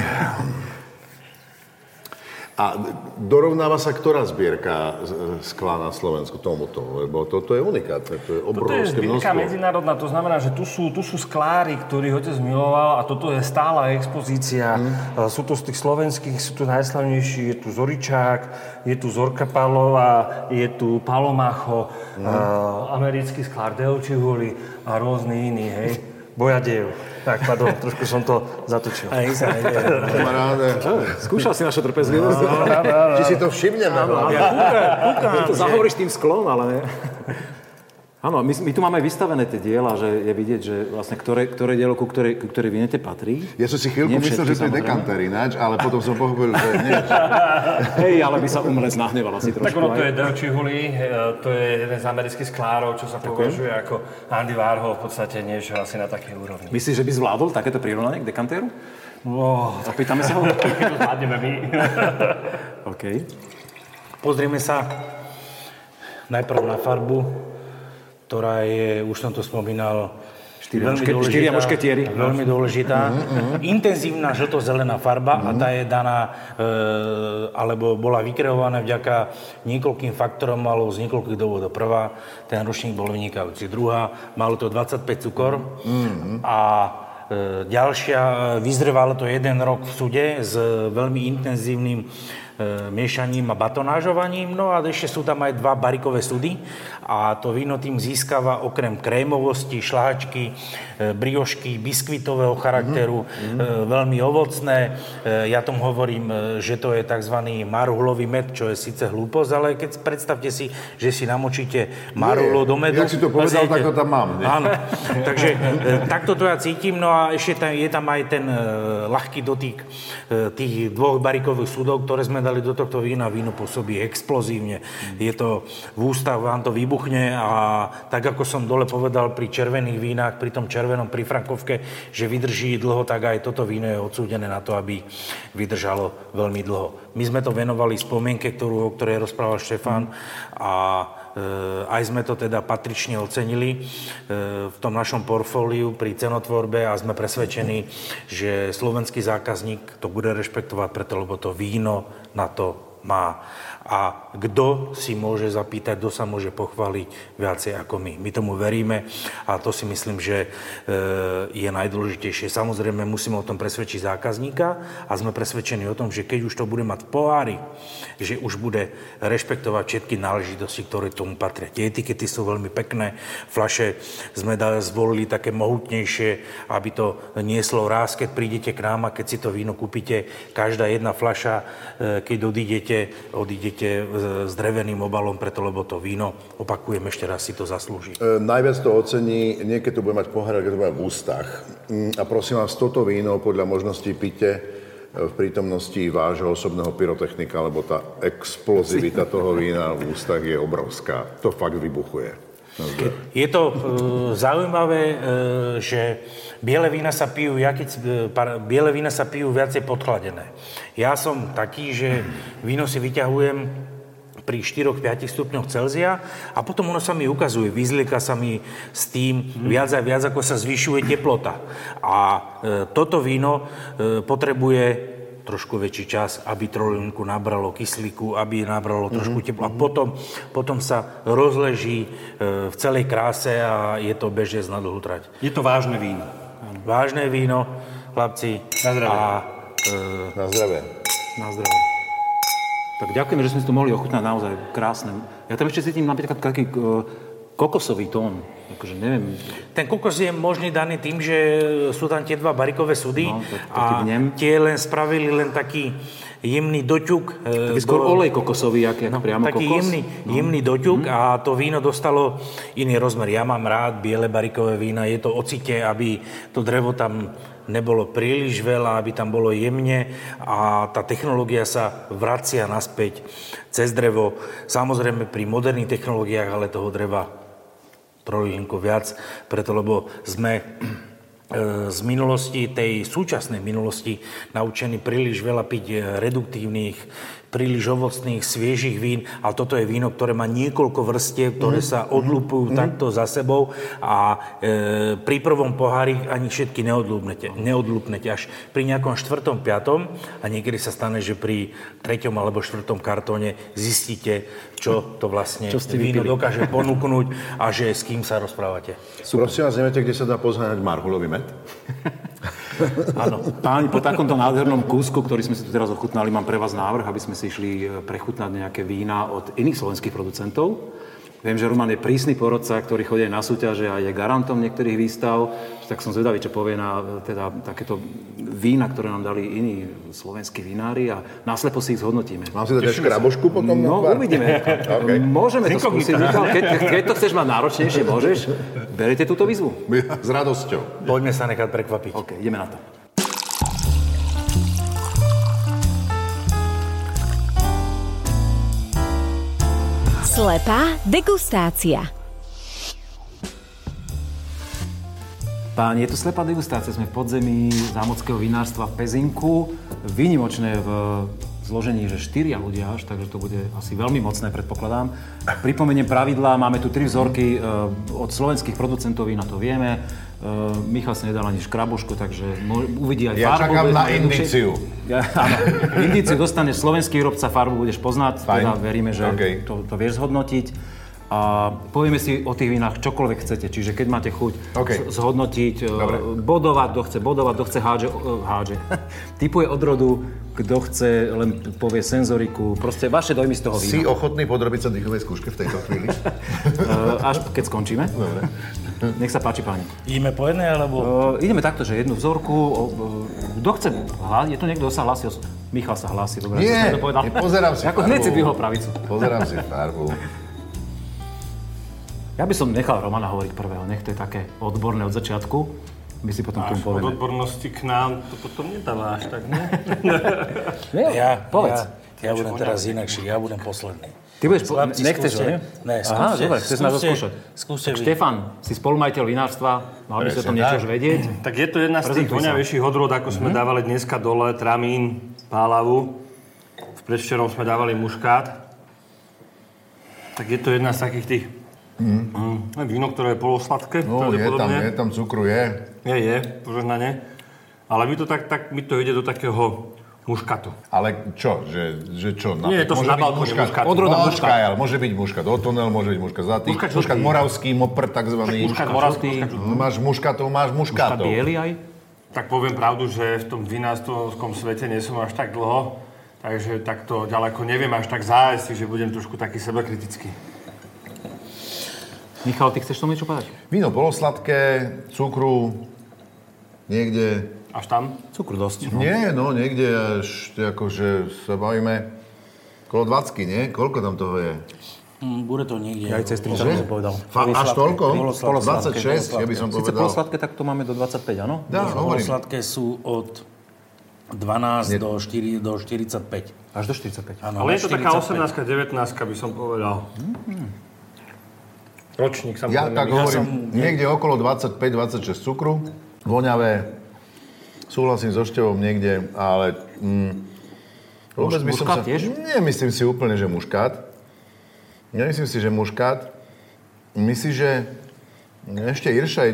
A dorovnáva sa ktorá zbierka skla na Slovensku tomuto? Lebo toto je unikátne, to je Toto je obrovské zbierka množstvo. medzinárodná, to znamená, že tu sú, tu sú sklári, ktorých otec miloval a toto je stála expozícia. Mhm. Mm. Sú to z tých slovenských, sú tu najslavnejší, je tu Zoričák, je tu Zorka Pavlova, je tu Palomacho, Mhm. mm. uh, americký sklár Delčihuli a rôzny iní, hej. *laughs* Bojadev. Tak, pardon, *laughs* trošku som to zatočil. Aj sa ide. Kamaráde, Skúšal si našu trpezlivosť. či si to všimneme. hlavne. Ty to zahovoríš tým sklom, ale... Áno, my, my tu máme vystavené tie diela, že je vidieť, že vlastne ktoré, ktoré dielo ku ktorej, ku ktorej vinete patrí. Ja som si chvíľku Nie myslel, že to je dekanter ináč, ale potom som pochopil, že nie. *laughs* Hej, ale by sa umelec nahneval asi trošku. Tak ono to je Delčihuli, to je jeden z amerických sklárov, čo sa považuje ako Andy Warhol, v podstate niečo asi na takej úrovni. Myslíš, že by zvládol takéto prirovnanie k dekantéru? Oh, Zapýtame sa ho? *laughs* to zvládneme my. *laughs* OK. Pozrieme sa najprv na farbu, ktorá je, už som to spomínal, Štyria veľmi dôležitá, štyria mušketieri. Veľmi dôležitá. Intenzívna žlto-zelená farba a tá je daná, e, alebo bola vykreovaná vďaka niekoľkým faktorom, malo z niekoľkých dôvodov. Prvá, ten ročník bol vynikajúci. Druhá, malo to 25 cukor a e, ďalšia, e, vyzrevalo to jeden rok v súde s veľmi intenzívnym e, miešaním a batonážovaním. No a ešte sú tam aj dva barikové súdy a to víno tým získava okrem krémovosti, šlahačky, e, briošky, biskvitového charakteru, e, veľmi ovocné. E, Ja tomu hovorím, že to je tzv. marhulový med, čo je síce hlúposť, ale keď predstavte si, že si namočíte marhulo do medu. Jak si to povedal, tak to tam mám. Nie? Áno, takže takto to ja cítim, no a ešte tam, je tam aj ten ľahký dotyk tých dvoch barikových súdov, ktoré sme dali do tohto vína. Víno pôsobí explozívne. Je to v ústach, vám to vybuchne a tak ako som dole povedal pri červených vínach, pri tom červenom, pri Frankovke, že vydrží dlho, tak aj toto víno je odsúdené na to, aby vydržalo veľmi dlho. My sme to venovali spomienke, ktorú, o ktorej rozprával Štefan a E, aj sme to teda patrične ocenili e, v tom našom portfóliu pri cenotvorbe a sme presvedčení, že slovenský zákazník to bude rešpektovať preto, lebo to víno na to má. A kto si môže zapýtať, kto sa môže pochváliť viacej ako my. My tomu veríme a to si myslím, že e, je najdôležitejšie. Samozrejme, musíme o tom presvedčiť zákazníka a sme presvedčení o tom, že keď už to bude mať v pohári, že už bude rešpektovať všetky náležitosti, ktoré tomu patria. Tie etikety sú veľmi pekné, flaše sme zvolili také mohutnejšie, aby to nieslo ráz, keď prídete k nám a keď si to víno kúpite, každá jedna flaša, e, keď odídete, odídete s dreveným obalom, preto lebo to víno, opakujem ešte raz, si to zaslúži. E, najviac to ocení, niekedy to bude mať pohár, keď to bude v ústach. Mm, a prosím vás, toto víno podľa možností pite e, v prítomnosti vášho osobného pyrotechnika, lebo tá explozivita toho vína v ústach je obrovská. To fakt vybuchuje. Je to e, zaujímavé, e, že biele vína sa pijú, jaký, e, biele vína sa pijú viacej podchladené. Ja som taký, že víno si vyťahujem pri 4-5 stupňoch Celzia a potom ono sa mi ukazuje, vyzlieka sa mi s tým viac a viac, ako sa zvyšuje teplota. A e, toto víno e, potrebuje trošku väčší čas, aby trojlinku nabralo kyslíku, aby nabralo mm-hmm. trošku tepla. A potom, potom sa rozleží e, v celej kráse a je to bežec na dlhú trať. Je to vážne víno. Vážne víno, chlapci. Na zdravie. A, e, na zdravie. Na zdravie. Tak ďakujeme, že sme si to mohli ochutnať naozaj krásne. Ja tam ešte cítim napríklad taký e, kokosový tón. Akože neviem. Ten kokos je možný daný tým, že sú tam tie dva barikové súdy no, a vnem. tie len spravili len taký jemný doťuk. E, taký skôr do... olej kokosový, jak, jak no, priamo taký kokos. jemný, no. jemný doťuk mm. a to víno dostalo iný rozmer. Ja mám rád biele barikové vína, je to ocite, aby to drevo tam nebolo príliš veľa, aby tam bolo jemne a tá technológia sa vracia naspäť cez drevo. Samozrejme pri moderných technológiách, ale toho dreva trojlinku viac, preto lebo sme *clears throat* z minulosti, tej súčasnej minulosti, naučení príliš veľa piť reduktívnych, príliš ovocných, sviežých vín, ale toto je víno, ktoré má niekoľko vrstiev, ktoré mm. sa odlupujú mm. takto za sebou. A e, pri prvom pohári ani všetky neodlúpnete, neodlúpnete. Až pri nejakom štvrtom, piatom a niekedy sa stane, že pri treťom alebo štvrtom kartóne zistíte, čo to vlastne čo víno vypili? dokáže *laughs* ponúknuť a že s kým sa rozprávate. Super. Prosím vás, neviete, kde sa dá pozhľadať marhulový med? *laughs* Áno. Páni, po takomto nádhernom kúsku, ktorý sme si tu teraz ochutnali, mám pre vás návrh, aby sme si išli e, prechutnať nejaké vína od iných slovenských producentov. Viem, že Roman je prísny porodca, ktorý chodí na súťaže a je garantom niektorých výstav. Tak som zvedavý, čo povie na teda, takéto vína, ktoré nám dali iní slovenskí vinári a náslepo si ich zhodnotíme. Mám si dať škrabošku potom? No, uvidíme. *laughs* okay. Môžeme to skúsiť. Michal, keď, keď to chceš mať náročnejšie, môžeš. Berete túto výzvu? *laughs* S radosťou. Poďme sa nechať prekvapiť. OK, ideme na to. Slepá degustácia. Páni, je to slepá degustácia. Sme v podzemí zámockého vinárstva v Pezinku. Výnimočné v zložení, že štyria ľudia až, takže to bude asi veľmi mocné, predpokladám. Pripomeniem pravidlá, máme tu tri vzorky eh, od slovenských producentov, na to vieme. Uh, Michal si nedal ani škrabošku, takže uvidí aj ja farbu. Ja čakám na indiciu. Ja, áno, indiciu dostaneš slovenský výrobca, farbu budeš poznať, Fajn. teda veríme, že okay. to, to vieš zhodnotiť. A povieme si o tých vínach čokoľvek chcete, čiže keď máte chuť okay. zhodnotiť, e, Dobre. bodovať, kto chce bodovať, kto chce hádže, e, hádže. *laughs* typuje odrodu, kto chce, len povie senzoriku, proste vaše dojmy z toho vína. Si ochotný podrobiť sa dýchovej skúške v tejto chvíli? *laughs* *laughs* Až keď skončíme. Dobre. Nech sa páči, páni. Ideme po jednej, alebo... Uh, ideme takto, že jednu vzorku. Kto chce hlásiť? Je tu niekto, kto sa hlási? Michal sa hlási, dobre. Nie, to povedal. pozerám si Ako hneď si pravicu. Pozerám si farbu. Ja by som nechal Romana hovoriť prvého, nech to je také odborné od začiatku. My si potom tomu povieme. od odbornosti k nám to potom nedávaš, tak nie? nie, *laughs* ja, povedz. Ja, ja budem teraz inakší, ja budem posledný. Ty budeš, po... nechceš, nie? Ne, skúste. Aha, dobre, chceš nás skúšať. Skúste tak Štefan, si spolumajiteľ vinárstva, mal by si o tom niečo už vedieť. Tak je to jedna z tých voňavejších odrôd, ako sme mm-hmm. dávali dneska dole, tramín, pálavu. V predvčerom sme dávali muškát. Tak je to jedna z takých tých Mm. Mm. Víno, ktoré je polosladké. No, je tam, je tam cukru, je. Je, je, požehnanie. Ale mi to, tak, tak, mi to ide do takého Muškatu. Ale čo? Že, že čo? Nie, to sú na balkóne muškat. Odroda muškat. ale môže byť muškat. Otonel môže byť muškat. Zlatý. Muškat Muškat, moravský, mopr takzvaný. Muškat moravský. No, máš muškatov, máš Muškat muškatov. biely aj? Tak poviem pravdu, že v tom vinárskom svete nie som až tak dlho, takže takto ďaleko neviem až tak zájsť, že budem trošku taký sebekritický. Michal, ty chceš tomu niečo povedať? Víno polosladké, cukru, niekde... Až tam? Cukru dosť. No. Nie, no niekde až, akože sa bavíme kolo 20, nie? Koľko tam toho je? Mm, bude to niekde. Aj cez 30 Že? som povedal. Fa- až toľko? Polosladké. 26, ja by som Sice povedal. polosladké, tak to máme do 25, áno? Dá, hovorím. Sladké sú od 12 do, 4, do 45. Až do 45. Áno, Ale je to taká 45. 18 19 by som povedal. Ročník Ja samozrejme. tak Ja hovorím, som- niekde okolo 25-26 cukru, voňavé, súhlasím so Števom niekde, ale... Mm, vôbec by som muškát sa... tiež? Nemyslím si úplne, že muškát. Nemyslím si, že muškát. Myslím, že ešte Iršaj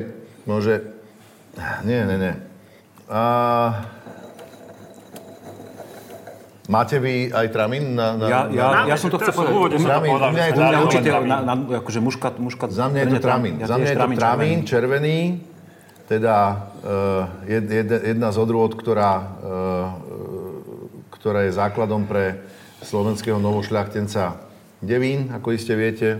môže... Nie, nie, nie. A... Máte vy aj tramín na... na Ja, ja, Máme, ja som to chcel povedať. Tramín, u mňa je to len určite, tramín. na, na, akože muškat, muškat... Za mňa je to tramín. Ja Za mňa je to tramín červený, teda uh, jed, jed, jedna z odrôd, ktorá, uh, ktorá je základom pre slovenského novošľachtenca Devín, ako iste viete.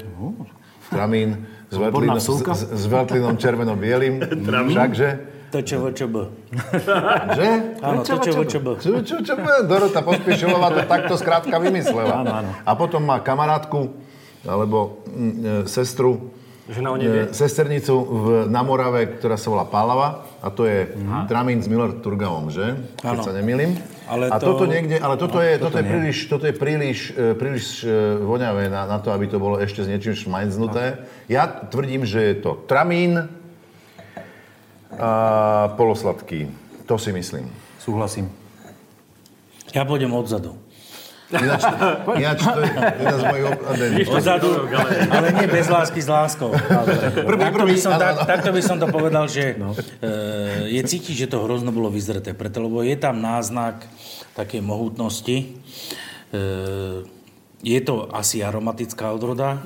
Tramín s, Odborná veľtlinom, s, s, veľtlinom červeno-bielým. Všakže? TČVČB. *laughs* Že? Áno, TČVČB. Čo, čo, čo, Dorota Pospíšilová to takto skrátka vymyslela. Áno, áno. A potom má kamarátku, alebo mm, e, sestru, Že na o e, sesternicu v, na Morave, ktorá sa volá Pálava. A to je Tramín s Miller Turgavom, že? Keď Áno. sa nemýlim. Ale a to- toto niekde, ale toto je, toto je príliš, toto je príliš, e, príliš e, voňavé na, na to, aby to bolo ešte s niečím šmajznuté. Ja tvrdím, že je to Tramín a polosladký. To si myslím. Súhlasím. Ja pôjdem odzadu. Ináč, ináč to je jedna z mojich obľúbených. Odzadu, ale nie bez lásky s láskou. Prvý, takto, prvý, by som, tak, takto by som to povedal, že no. e, je cítiť, že to hrozno bolo vyzreté, preto, lebo je tam náznak takej mohutnosti. E, je to asi aromatická odroda.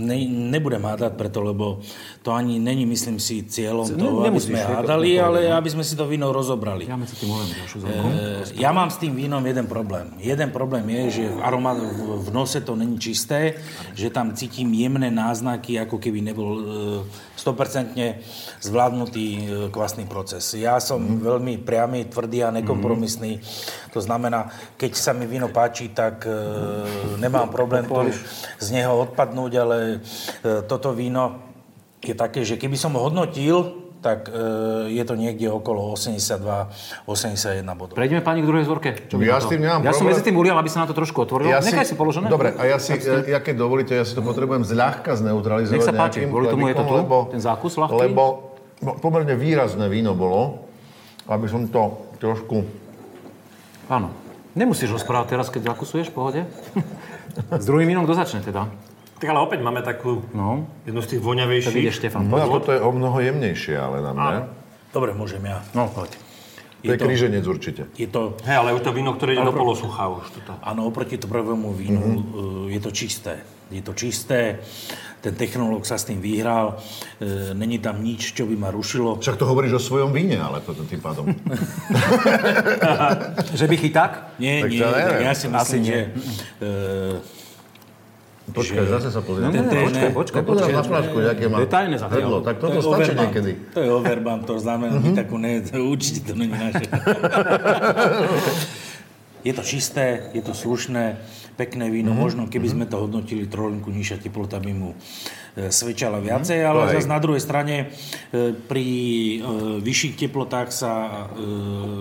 Ne, nebudem hádať preto, lebo to ani není, myslím si, cieľom Ne- toho, aby sme hádali, to ale aby sme si to víno rozobrali. Ja medzi tým. E, Ja mám s tým vínom jeden problém. Jeden problém je, že aroma, v, v nose to není čisté, že tam cítim jemné náznaky, ako keby nebol e, 100% zvládnutý e, kvasný proces. Ja som Mhm. veľmi priamy, tvrdý a nekompromisný. To znamená, keď sa mi víno páči, tak e, nemám problém to, z neho odpadnúť, ale e, toto víno je také, že keby som ho hodnotil, tak e, je to niekde okolo 82-81 bodov. Prejdeme pani k druhej zvorke. Čo by Ja na to? s tým nemám Ja som medzi tým ulial, aby sa na to trošku otvorilo. Nechaj si položené. Dobre, a ja si, ja, ja keď dovolíte, ja si to potrebujem zľahka zneutralizovať Nech sa páči, kvôli tomu je to tu, lebo, ten zákus ľahký. Lebo no, pomerne výrazné víno bolo, aby som to trošku... Áno. Nemusíš rozprávať teraz, keď zakusuješ, v pohode. *laughs* S druhým vínom kto začne teda? Tak ale opäť máme takú No, jednu z tých tak ide voňavejších. Štefan. No a toto je o mnoho jemnejšie, ale na mňa. Dobre, môžem ja. No, poď. To je kríženec určite. Je to, Hej, ale už to víno, ktoré ide do polosucha už toto. áno, oproti to prvému vínu mm-hmm. je to čisté. Je to čisté, ten technológ sa s tým vyhral, e, není tam nič, čo by ma rušilo. Však to hovoríš o svojom víne, ale toto tým pádom. *laughs* Že by chyták? Nie, Tak nie, to ja si Asi myslím, nie. že... E, Počkaj, zase sa pozriem. ten, ten, Počkaj, počkaj, Nepozerám počkaj. na flašku, aké má Detailne zatiaľ. hrdlo. Tak to toto je stačí niekedy. To je overband, to znamená mm-hmm. takú ne, určite to není naše. *laughs* je to čisté, je to slušné, pekné víno. Mm-hmm. Možno keby sme to hodnotili trolinku, nižšia teplota by mu e, svedčala viacej, ale To hej. zase na druhej strane e, pri e, vyšších teplotách sa e,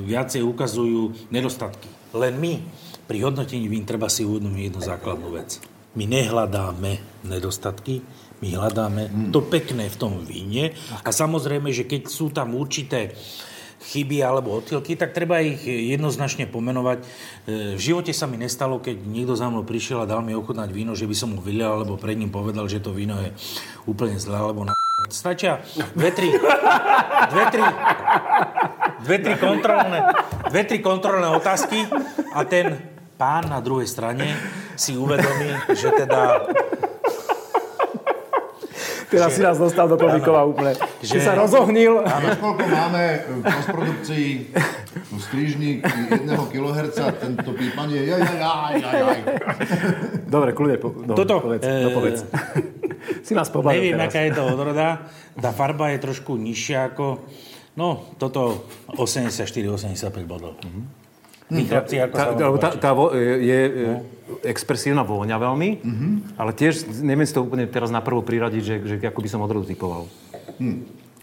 viacej ukazujú nedostatky. Len my pri hodnotení vín treba si uvedomiť jednu základnú vec. My nehľadáme nedostatky, my hľadáme to pekné v tom víne. A samozrejme, že keď sú tam určité chyby alebo odchylky, tak treba ich jednoznačne pomenovať. E, V živote sa mi nestalo, keď niekto za mnou prišiel a dal mi ochutnať víno, že by som mu vylial alebo pred ním povedal, že to víno je úplne zlé alebo na... Stačia dve, tri, dve, tri, dve, tri kontrolné, dve, tri kontrolné otázky a ten pán na druhej strane si uvedomí, že teda Teraz si nás dostal do komikova úplne. Že sa rozohnil. Vieš, koľko máme v postprodukcii strižník jedného kiloherca, tento pípanie, jaj, jaj, jaj, jaj, jaj. Dobre, kľudne, po, no, Toto, povedz, e, no, povedz. si nás pobavil neviem, teraz. aká je to odroda. Tá farba je trošku nižšia ako... No, toto 84-85 bodov. Vy chlapci, ako Tá, sa tá, tá, vo, je e, expresívna vôňa veľmi, ale tiež neviem si to úplne teraz na prvo priradiť, že, že ako by som odrodu typoval.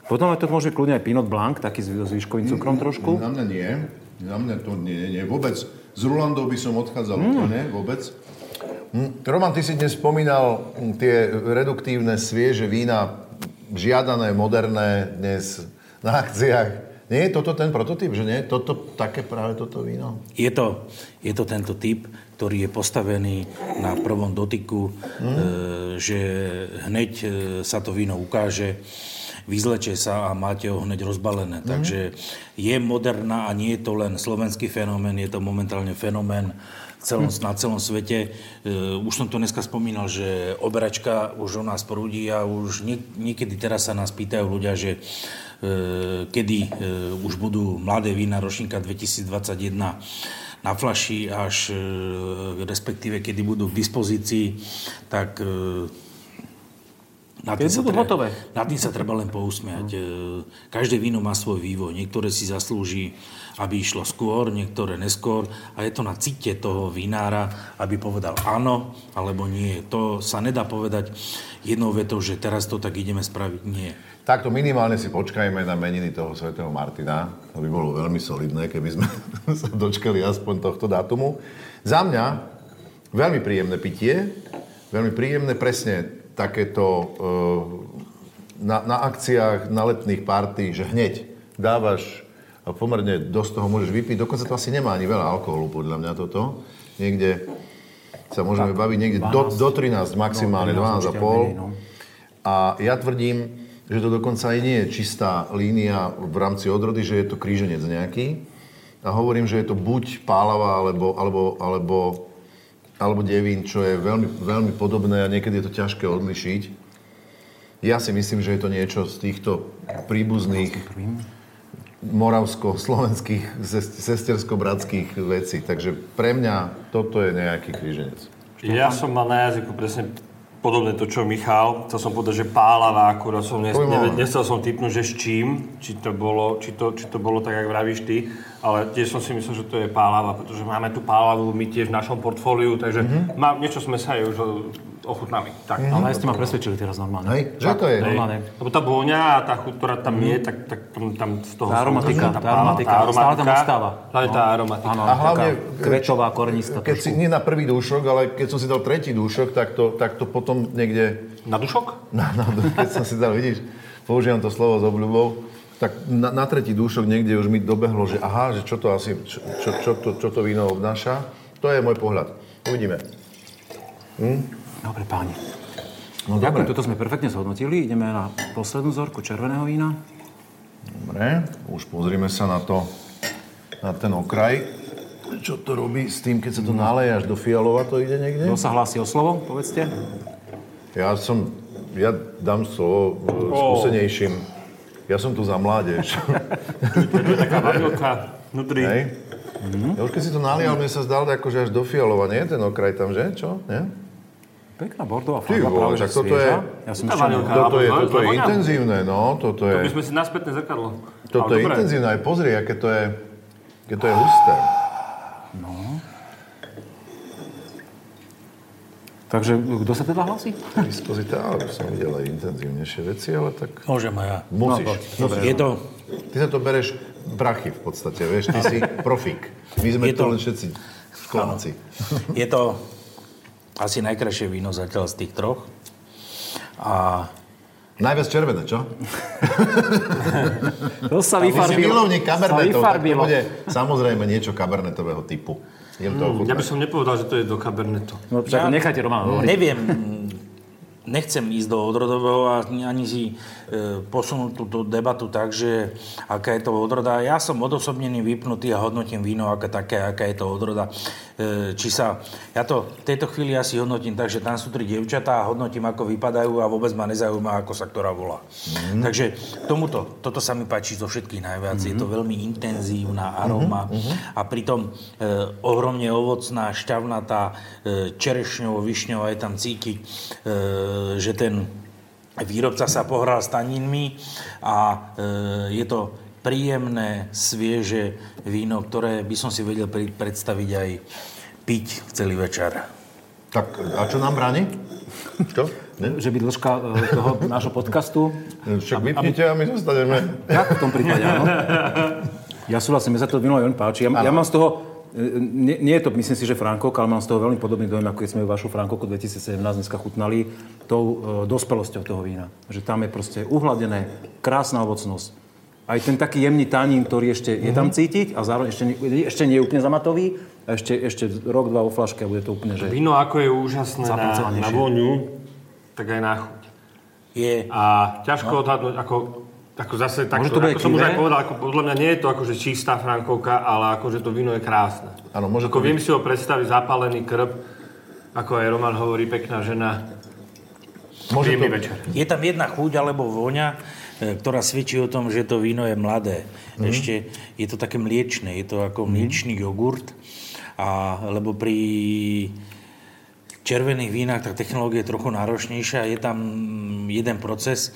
Potom to môže kľudne aj Pinot Blanc, taký s výškovým cukrom trošku. Na mňa nie. Na mňa to nie, nie, nie. Vôbec. Z Rulandov by som odchádzal úplne, vôbec. Hm. Roman, ty si dnes spomínal hm, tie reduktívne, svieže vína, žiadané, moderné dnes na akciách. Nie je toto ten prototyp, že nie? Toto, také práve toto víno? Je to, je to tento typ, ktorý je postavený na prvom dotyku, e, že hneď e, sa to víno ukáže, vyzleče sa a máte ho hneď rozbalené. Takže je moderná a nie je to len slovenský fenomén, je to momentálne fenomén celom, na celom svete. E, už som to dneska spomínal, že oberačka už o nás prúdi a už nie, niekedy teraz sa nás pýtajú ľudia, že kedy e, už budú mladé vína ročníka 2021 na flaši, až e, respektíve kedy budú k dispozícii, tak e, na Keď budú tre- hotové. nad tým sa treba len pousmiať. E, Každé víno má svoj vývoj. Niektoré si zaslúži, aby išlo skôr, niektoré neskôr. A je to na cite toho vinára, aby povedal áno alebo nie. To sa nedá povedať jednou vetou, že teraz to tak ideme spraviť. Nie. Takto minimálne si počkajme na meniny toho svätého Martina. To by bolo veľmi solidné, keby sme *laughs* sa dočkali aspoň tohto dátumu. Za mňa veľmi príjemné pitie, veľmi príjemné presne takéto e, na, na akciách, na letných party, že hneď dávaš a pomerne dosť toho môžeš vypiť. Dokonca to asi nemá ani veľa alkoholu, podľa mňa toto. Niekde sa môžeme baviť niekde do, do 13, maximálne No, 12,5. 13 určite menej, no. A ja tvrdím, že to dokonca aj nie je čistá línia v rámci odrody, že je to kríženec nejaký. A hovorím, že je to buď pálava, alebo, alebo, alebo, alebo devín, čo je veľmi, veľmi podobné a niekedy je to ťažké odlišiť. Ja si myslím, že je to niečo z týchto príbuzných moravsko-slovenských, ses- sestersko-bratských vecí. Takže pre mňa toto je nejaký kríženec. Ja som mal na jazyku presne podobné to, čo Michal. Chcel som povedať, že pálava, akurát som neve, nechcel som typnúť, že s čím, či to bolo, či to, či to bolo tak, ako vravíš ty, ale tiež som si myslel, že to je pálava, pretože máme tu pálavu my tiež v našom portfóliu, takže mm-hmm. má, niečo sme sa aj už o- ochutnali. Tak, Ale aj ste ma presvedčili teraz normálne. Hej, že to je? Normálne. Lebo tá vôňa a tá chuť, ktorá tam je, tak, tak tam, z toho... Tá aromatika, tá, tá aromatika, tá stále tam ostáva. Hlavne tá aromatika. Áno, A hlavne, kvetová, korenistá Keď si, nie na prvý dúšok, ale keď som si dal tretí dúšok, tak to, tak to potom niekde, Na dušok? na, na, keď som si dal, vidíš, používam to slovo s obľubou, tak na, na tretí dúšok niekde už mi dobehlo, že aha, že čo to asi, čo, čo, čo, to, čo to víno obnáša. To je môj pohľad. Uvidíme. Dobre, páni. No Ďakujem, dobre. toto sme perfektne zhodnotili. Ideme na poslednú zorku červeného vína. Dobre, už pozrime sa na to, na ten okraj. Čo to robí s tým, keď sa to naleje až do fialova, to ide niekde? Kto sa hlási o slovo, povedzte? Ja som, ja dám slovo oh. skúsenejším. Ja som tu za mládež. *laughs* Taká vanilka vnútri. Hej. Ja už keď si to nalial, mne sa zdal akože až do fialova, nie? Ten okraj tam, že? Čo? Nie? Pekná bordová Ty farba, vole, práve že toto je- Ja som ešte... vanilka. Toto je, to- toto to je intenzívne, no. Toto To by je, sme si naspätné zrkadlo. toto Ale je intenzívne. Aj pozri, aké to je, aké to je husté. Takže kto sa teda ale už som videl aj intenzívnejšie veci, ale tak Môžem aj ja. musíš. No, je to, Ty sa to bereš prachy v podstate, vieš, ty si *laughs* profík. My sme Je to to- len všetci školáci. je to asi najkrajšie víno zatiaľ z tých troch. A Najviac červené, čo? *laughs* To sa Ty si vyfarbilo. milovník Sa kabernetov, tak to vyfarbilo. bude samozrejme niečo kabernetového typu. Idem to Ja by som nepovedal, že to je do kabernetu. No, však nechajte Romana hovoriť. neviem, nechcem ísť do odrodového a ani si posunúť túto debatu tak, že aká je to odroda. Ja som odosobnený, vypnutý a hodnotím víno ako také, aká je to odroda. E, či sa, ja to v tejto chvíli asi hodnotím tak, že tam sú tri dievčatá a hodnotím, ako vypadajú a vôbec ma nezaujíma, ako sa ktorá volá. Mm. Takže tomuto, toto sa mi páči zo všetkých najviac. Mm. Je to veľmi intenzívna aróma mm. a pritom e, ohromne ovocná, šťavnatá, e, čerešňovo, višňová je tam cítiť e, že ten výrobca sa pohral s taninmi a e, je to príjemné, svieže víno, ktoré by som si vedel predstaviť aj piť v celý večer. Tak a čo nám bráni? Čo? Ne? Že by dĺžka e, toho nášho podcastu... Však vypnite a my zostaneme. Tak v tom prípade, áno. Ja súhlasím, mne sa to víno veľmi páči. Ja, ja mám z toho nie, nie je to, myslím si, že Frankok, ale mám z toho veľmi podobný dojem, ako keď sme vašu Frankoku 2017 dneska chutnali, tou e, dospelosťou toho vína. Že tam je proste uhladené, krásna ovocnosť. Aj ten taký jemný tanín, ktorý ešte mm-hmm. je tam mhm. cítiť a zároveň ešte, ešte nie je úplne zamatový. A ešte, ešte rok, dva vo flaške a bude to úplne, že... Víno ako je úžasné na, na voňu, tak aj na chuť. Je. A ťažko no. odhadnúť, ako ako zase tak, to ako som už aj povedal, ako podľa mňa nie je to akože čistá frankovka, ale akože to víno je krásne. Áno, môže ako viem byť... si ho predstaviť zapálený krb, ako aj Roman hovorí, pekná žena. Môže to... večer. Je tam jedna chuť alebo vôňa, e, ktorá svedčí o tom, že to víno je mladé. Mm-hmm. Ešte je to také mliečne, je to ako mm-hmm. mliečný jogurt. A, lebo pri červených vínach tá technológia je trochu náročnejšia. Je tam jeden proces,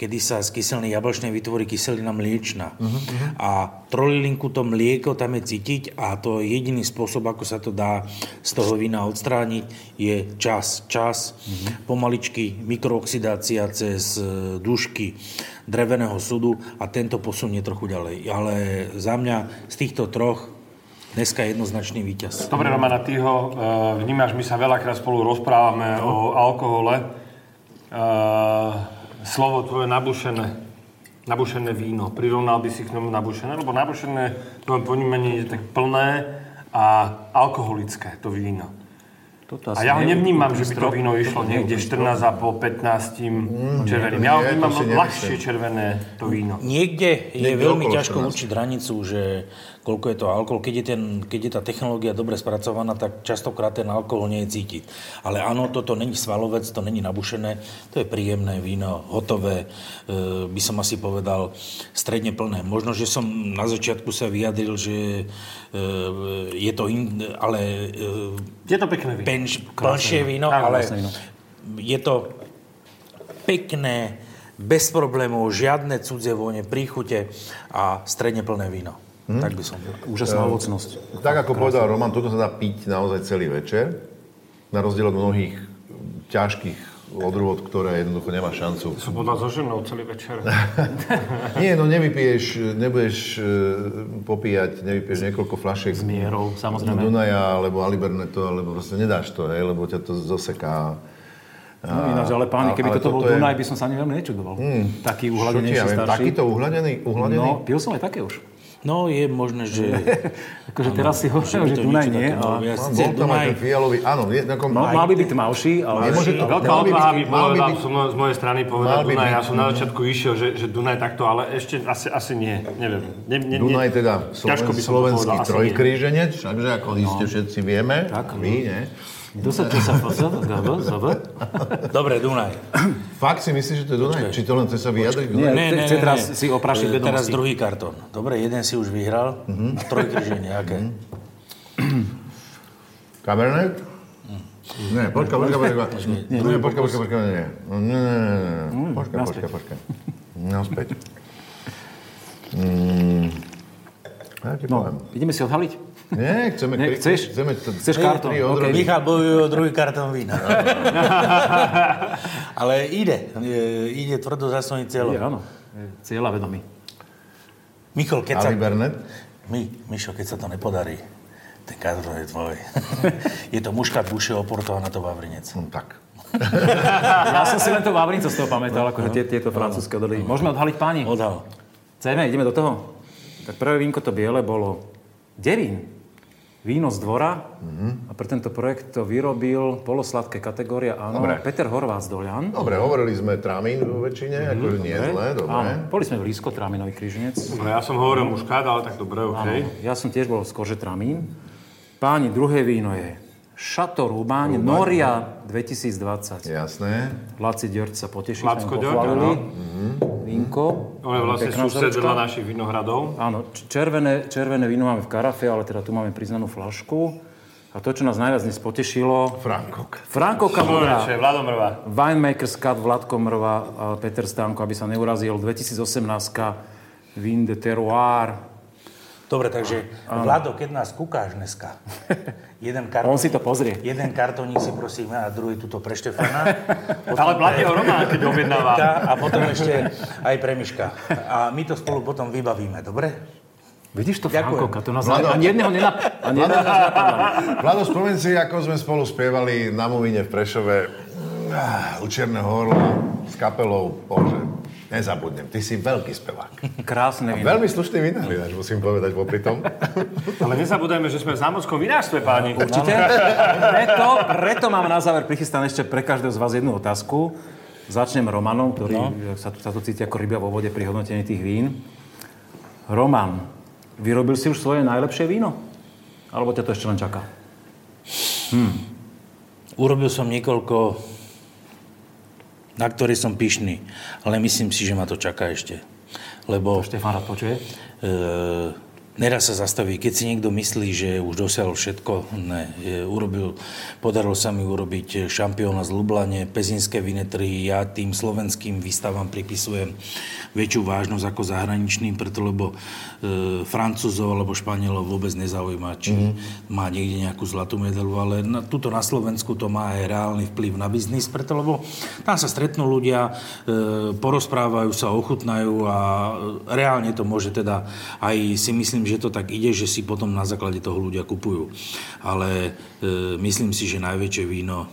kedy sa z kyselnej jablčnej vytvorí kyselina mliečna. Uh-huh. A trolilinku to mlieko tam je cítiť a to jediný spôsob, ako sa to dá z toho vína odstrániť, je čas. Čas, uh-huh. pomaličky, mikrooxidácia cez e, dušky dreveného sudu a tento posunie trochu ďalej. Ale za mňa z týchto troch dneska je jednoznačný víťaz. Dobre, Romana, ty ho uh, vnímaš, my sa veľakrát spolu rozprávame no. o alkohole. Uh, slovo tvoje nabušené, nabušené víno. Prirovnal by si k tomu nabušené? Lebo nabušené v tvojom ponímaní je tak plné a alkoholické to víno. Toto a ja ho nevnímam, že by to víno išlo niekde 14,5, 15 mm, červeným. Ja ho vnímam ľahšie červené to víno. Niekde je veľmi ťažko určiť hranicu, že koľko je to alkohol. Keď je, ten, keď je tá technológia dobre spracovaná, tak častokrát ten alkohol nie je cítiť. Ale áno, toto není svalovec, to není nabušené, to je príjemné víno, hotové, e, by som asi povedal, stredne plné. Možno, že som na začiatku sa vyjadril, že e, je to in, ale... E, je to pekné víno. Penš, plnšie víno, ale víno. je to pekné, bez problémov, žiadne cudzie vône, príchute a stredne plné víno. Hmm? Tak by som Úžasná ovocnosť. Tak ako Krásne. povedal Roman, toto sa dá piť naozaj celý večer. Na rozdiel od mnohých ťažkých odrôd, ktoré jednoducho nemá šancu. Som povedal so ženou celý večer. *laughs* Nie, no nevypiješ, nebudeš uh, popíjať, nevypiješ niekoľko fľašiek. S mierou, samozrejme. Dunaja, alebo Aliberneto, alebo proste nedáš to, hej, lebo ťa to zoseká. No ináč, ale páni, keby toto bol Dunaj, je... by som sa ani veľmi nečudoval. Hmm. Taký uhladenejší ja starší. Takýto uhladený, uhladený? No, pil som aj také už. No, je možné, že... *laughs* akože teraz si hovoril, že Dunaj nie, ale... Ja bol tam aj ten fialový, áno. Je, ako, no, mal by byť tmavší, ale... Nemôže to, Veľká odvaha by bolo byť, z mojej strany povedať Dunaj. Ja som na začiatku išiel, že, že Dunaj takto, ale ešte asi, asi nie. Neviem. Ne, ne, Dunaj teda Sloven, slovenský trojkríženec, všakže ako iste všetci vieme. Tak, vy, nie? Dobre, Dunaj. Fakt si myslíš, že to je Dunaj? Či to len chce sa vyjadriť? Nie, nie, nie, chce teraz si oprašiť vedomosti. Teraz druhý kartón. Dobre, jeden si už vyhral. Uh-huh. A trojkryženie, aké? Uh-huh. *clears throat* Cabernet? Nie, počka, počka, počka. Nie, počka, počka, počka, nie. Nie, nie, Počka, počka, počka. Naspäť. Mm. Ja ti no, ideme si odhaliť? Nie, chceme... Nie, chceš? Chceme to, chceš kartón? Okay. Michal bojuje o druhý kartón vína. *laughs* Ale ide. Ide tvrdo za svojím cieľom. Ide, áno. Cieľa vedomý. Michal, keď sa... Bernet? My, Mišo, keď sa to nepodarí, ten kartón je tvoj. *laughs* je to muškat buše oporto a na to Vavrinec. No, tak. *laughs* ja som si len to Vavrinco z toho pamätal, akože tie, tieto francúzske odhody. Môžeme odhaliť páni? Odhal. Chceme, ideme do toho. Tak prvé vínko to biele bolo Devín. Víno z dvora a pre tento projekt to vyrobil polosladké kategórie, áno, Dobre. Peter Horvát z Dolian. Dobre, hovorili sme tramín vo väčšine, ako nie zle, dobre. Áno, boli sme blízko, Tráminový križinec. No ja som hovoril muškát, ale tak dobre, OK. Áno, ja som tiež bol skôr, že Tramín. Páni, druhé víno je Chateau Rúbaň, Noria 2020. Jasné. Laci Ďorč sa potešil, Lacko sa mu Ďorč, pochválili. Mhm. Vínko. On je vlastne sused vedľa našich vinohradov. Áno, červené, červené víno máme v karafe, ale teda tu máme priznanú flašku. A to, čo nás najviac dnes potešilo, Frankok. Franko Kamora, Človeče, Vlado Mrva. Winemaker's Cut, Vladko Mrva Peter Stánko, aby sa neurazil, 2018 Vin de Terroir. Dobre, takže Vlado, keď nás kúkáš dneska, *laughs* jeden kartón... On si to pozrie. Jeden kartónik si prosím a druhý tuto pre Štefana. *laughs* Ale platí ho Román, keď objednáva. A potom ešte aj pre Miška. A my to spolu potom vybavíme, dobre? Vidíš to, Ďakujem. Franko, to nás Vlado. ani jedného nenap... Ani napadlo. Vlado, spomeň si, ako sme spolu spievali na Movíne v Prešove ah, u Čierneho orla s kapelou. Bože, nezabudnem, ty si veľký spevák. Krásne víno. Veľmi slušný vinář, musím povedať popri tom. Ale nezabúdajme, že sme v zámodskom vinárstve, páni. Určite. Preto, preto mám na záver prichystané ešte pre každého z vás jednu otázku. Začnem Romanom, ktorý no. sa, tu, sa tu cíti ako rybia vo vode pri hodnotení tých vín. Roman, vyrobil si už svoje najlepšie víno? Alebo ťa to ešte len čaká? Urobil som niekoľko, na ktoré som pyšný, ale myslím si, že ma to čaká ešte. Lebo Štefán rád počuje. e, nedá sa zastaviť. Keď si niekto myslí, že už dosiahol všetko, ne. E, urobil, podarilo sa mi urobiť šampióna z Lublane, pezinské vinetry. Ja tým slovenským výstavám pripisujem väčšiu vážnosť ako zahraničným, preto lebo e, Francúzov alebo Španielov vôbec nezaujíma, či mm-hmm. má niekde nejakú zlatú medailu, ale na, tuto na Slovensku to má aj reálny vplyv na biznis, preto lebo tam sa stretnú ľudia, e, porozprávajú sa, ochutnajú a reálne to môže teda aj si myslím, že to tak ide, že si potom na základe toho ľudia kupujú. Ale e, myslím si, že najväčšie víno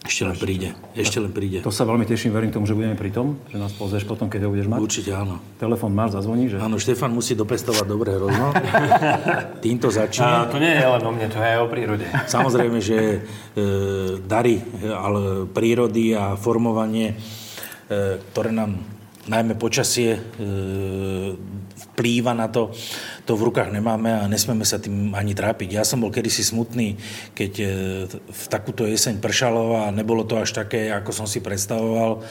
ešte len príde. Ešte len príde. To sa veľmi teším, verím tomu, že budeme pri tom, že nás pozrieš potom, keď ho budeš mať. Určite áno. Telefón máš, zazvoní, že? Áno, Štefan musí dopestovať dobré hrozno. *laughs* Týmto A začne. to nie je len o mne, to je aj o prírode. Samozrejme, že e, dary ale prírody a formovanie, e, ktoré nám najmä počasie e, vplýva na to, to v rukách nemáme a nesmieme sa tým ani trápiť. Ja som bol kedysi smutný, keď e, v takúto jeseň pršalo a nebolo to až také, ako som si predstavoval,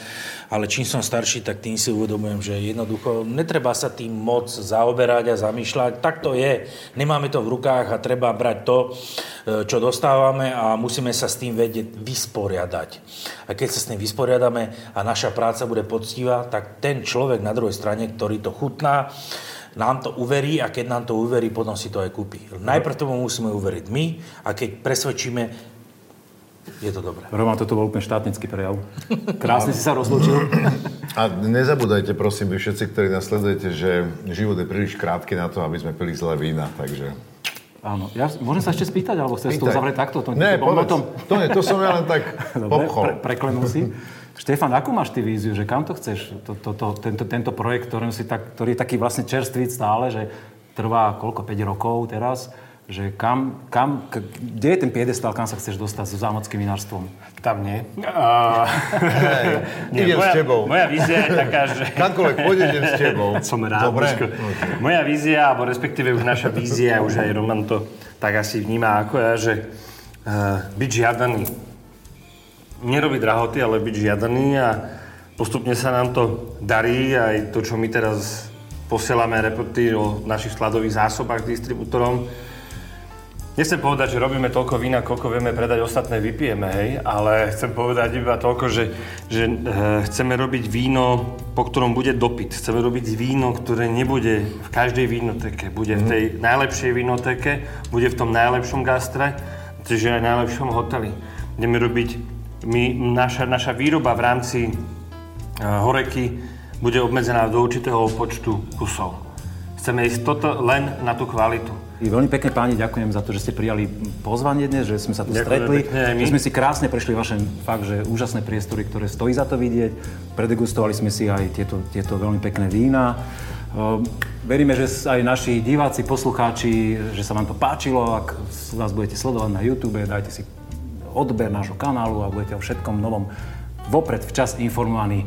ale čím som starší, tak tým si uvedomujem, že jednoducho netreba sa tým moc zaoberať a zamýšľať. Tak to je. Nemáme to v rukách a treba brať to, e, čo dostávame a musíme sa s tým vedieť vysporiadať. A keď sa s tým vysporiadame a naša práca bude poctivá, tak ten človek na druhej strane, ktorý to chutná, nám to uverí a keď nám to uverí, potom si to aj kúpi. Najprv tomu musíme uveriť my a keď presvedčíme, je to dobré. Roman, toto bol úplne štátnický prejav. Krásne si sa rozlúčil. A nezabúdajte, prosím, vy všetci, ktorí nás sledujete, že život je príliš krátky na to, aby sme pili zlé vína, takže... Áno. Ja, môžem sa ešte spýtať, alebo chceš to uzavrieť takto? To, Ne, to, povedz. tom- To, nie, to som ja len tak *laughs* Dobre, popchol. pre, preklenul si. Štefan, akú máš ty víziu, že kam to chceš? To, to, to, tento, tento projekt, ktorý, si tak, ktorý je taký vlastne čerstvý stále, že trvá koľko, 5 rokov teraz, že kam, kam, k, kde je ten piedestal, kam sa chceš dostať so zámockým vinárstvom? Tam nie. A... *laughs* idem moja, s tebou. Moja vízia je taká, že... Kamkoľvek pôjde, idem s tebou. *laughs* Som rád. Dobre. Miško. Moja vízia, alebo respektíve už naša vízia, už aj Roman to tak asi vníma ako ja, že uh, byť žiadaný. Nerobiť drahoty, ale byť žiadaný a postupne sa nám to darí. Aj to, čo my teraz posielame reporty o našich skladových zásobách distribútorom, Nechcem povedať, že robíme toľko vína, koľko vieme predať, ostatné vypijeme, hej, ale chcem povedať iba toľko, že, že e, chceme robiť víno, po ktorom bude dopyt. Chceme robiť víno, ktoré nebude v každej vínoteke. Bude v tej najlepšej vínoteke, bude v tom najlepšom gastre, čiže aj najlepšom hoteli. Ideme robiť, my, naša, naša výroba v rámci e, horeky bude obmedzená do určitého počtu kusov. Chceme ísť toto len na tú kvalitu. Veľmi pekne páni ďakujem za to, že ste prijali pozvanie dnes, že sme sa tu Ďakujeme stretli. my. Že sme si krásne prešli vaše fakt, že úžasné priestory, ktoré stojí za to vidieť. Predegustovali sme si aj tieto, tieto veľmi pekné vína. Veríme, že aj naši diváci, poslucháči, že sa vám to páčilo. Ak nás budete sledovať na YouTube, dajte si odber nášho kanálu a budete o všetkom novom vopred včas informovaní.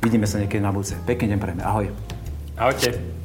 Vidíme sa niekedy na budúce. Pekný deň prejme. Ahoj. Ahojte.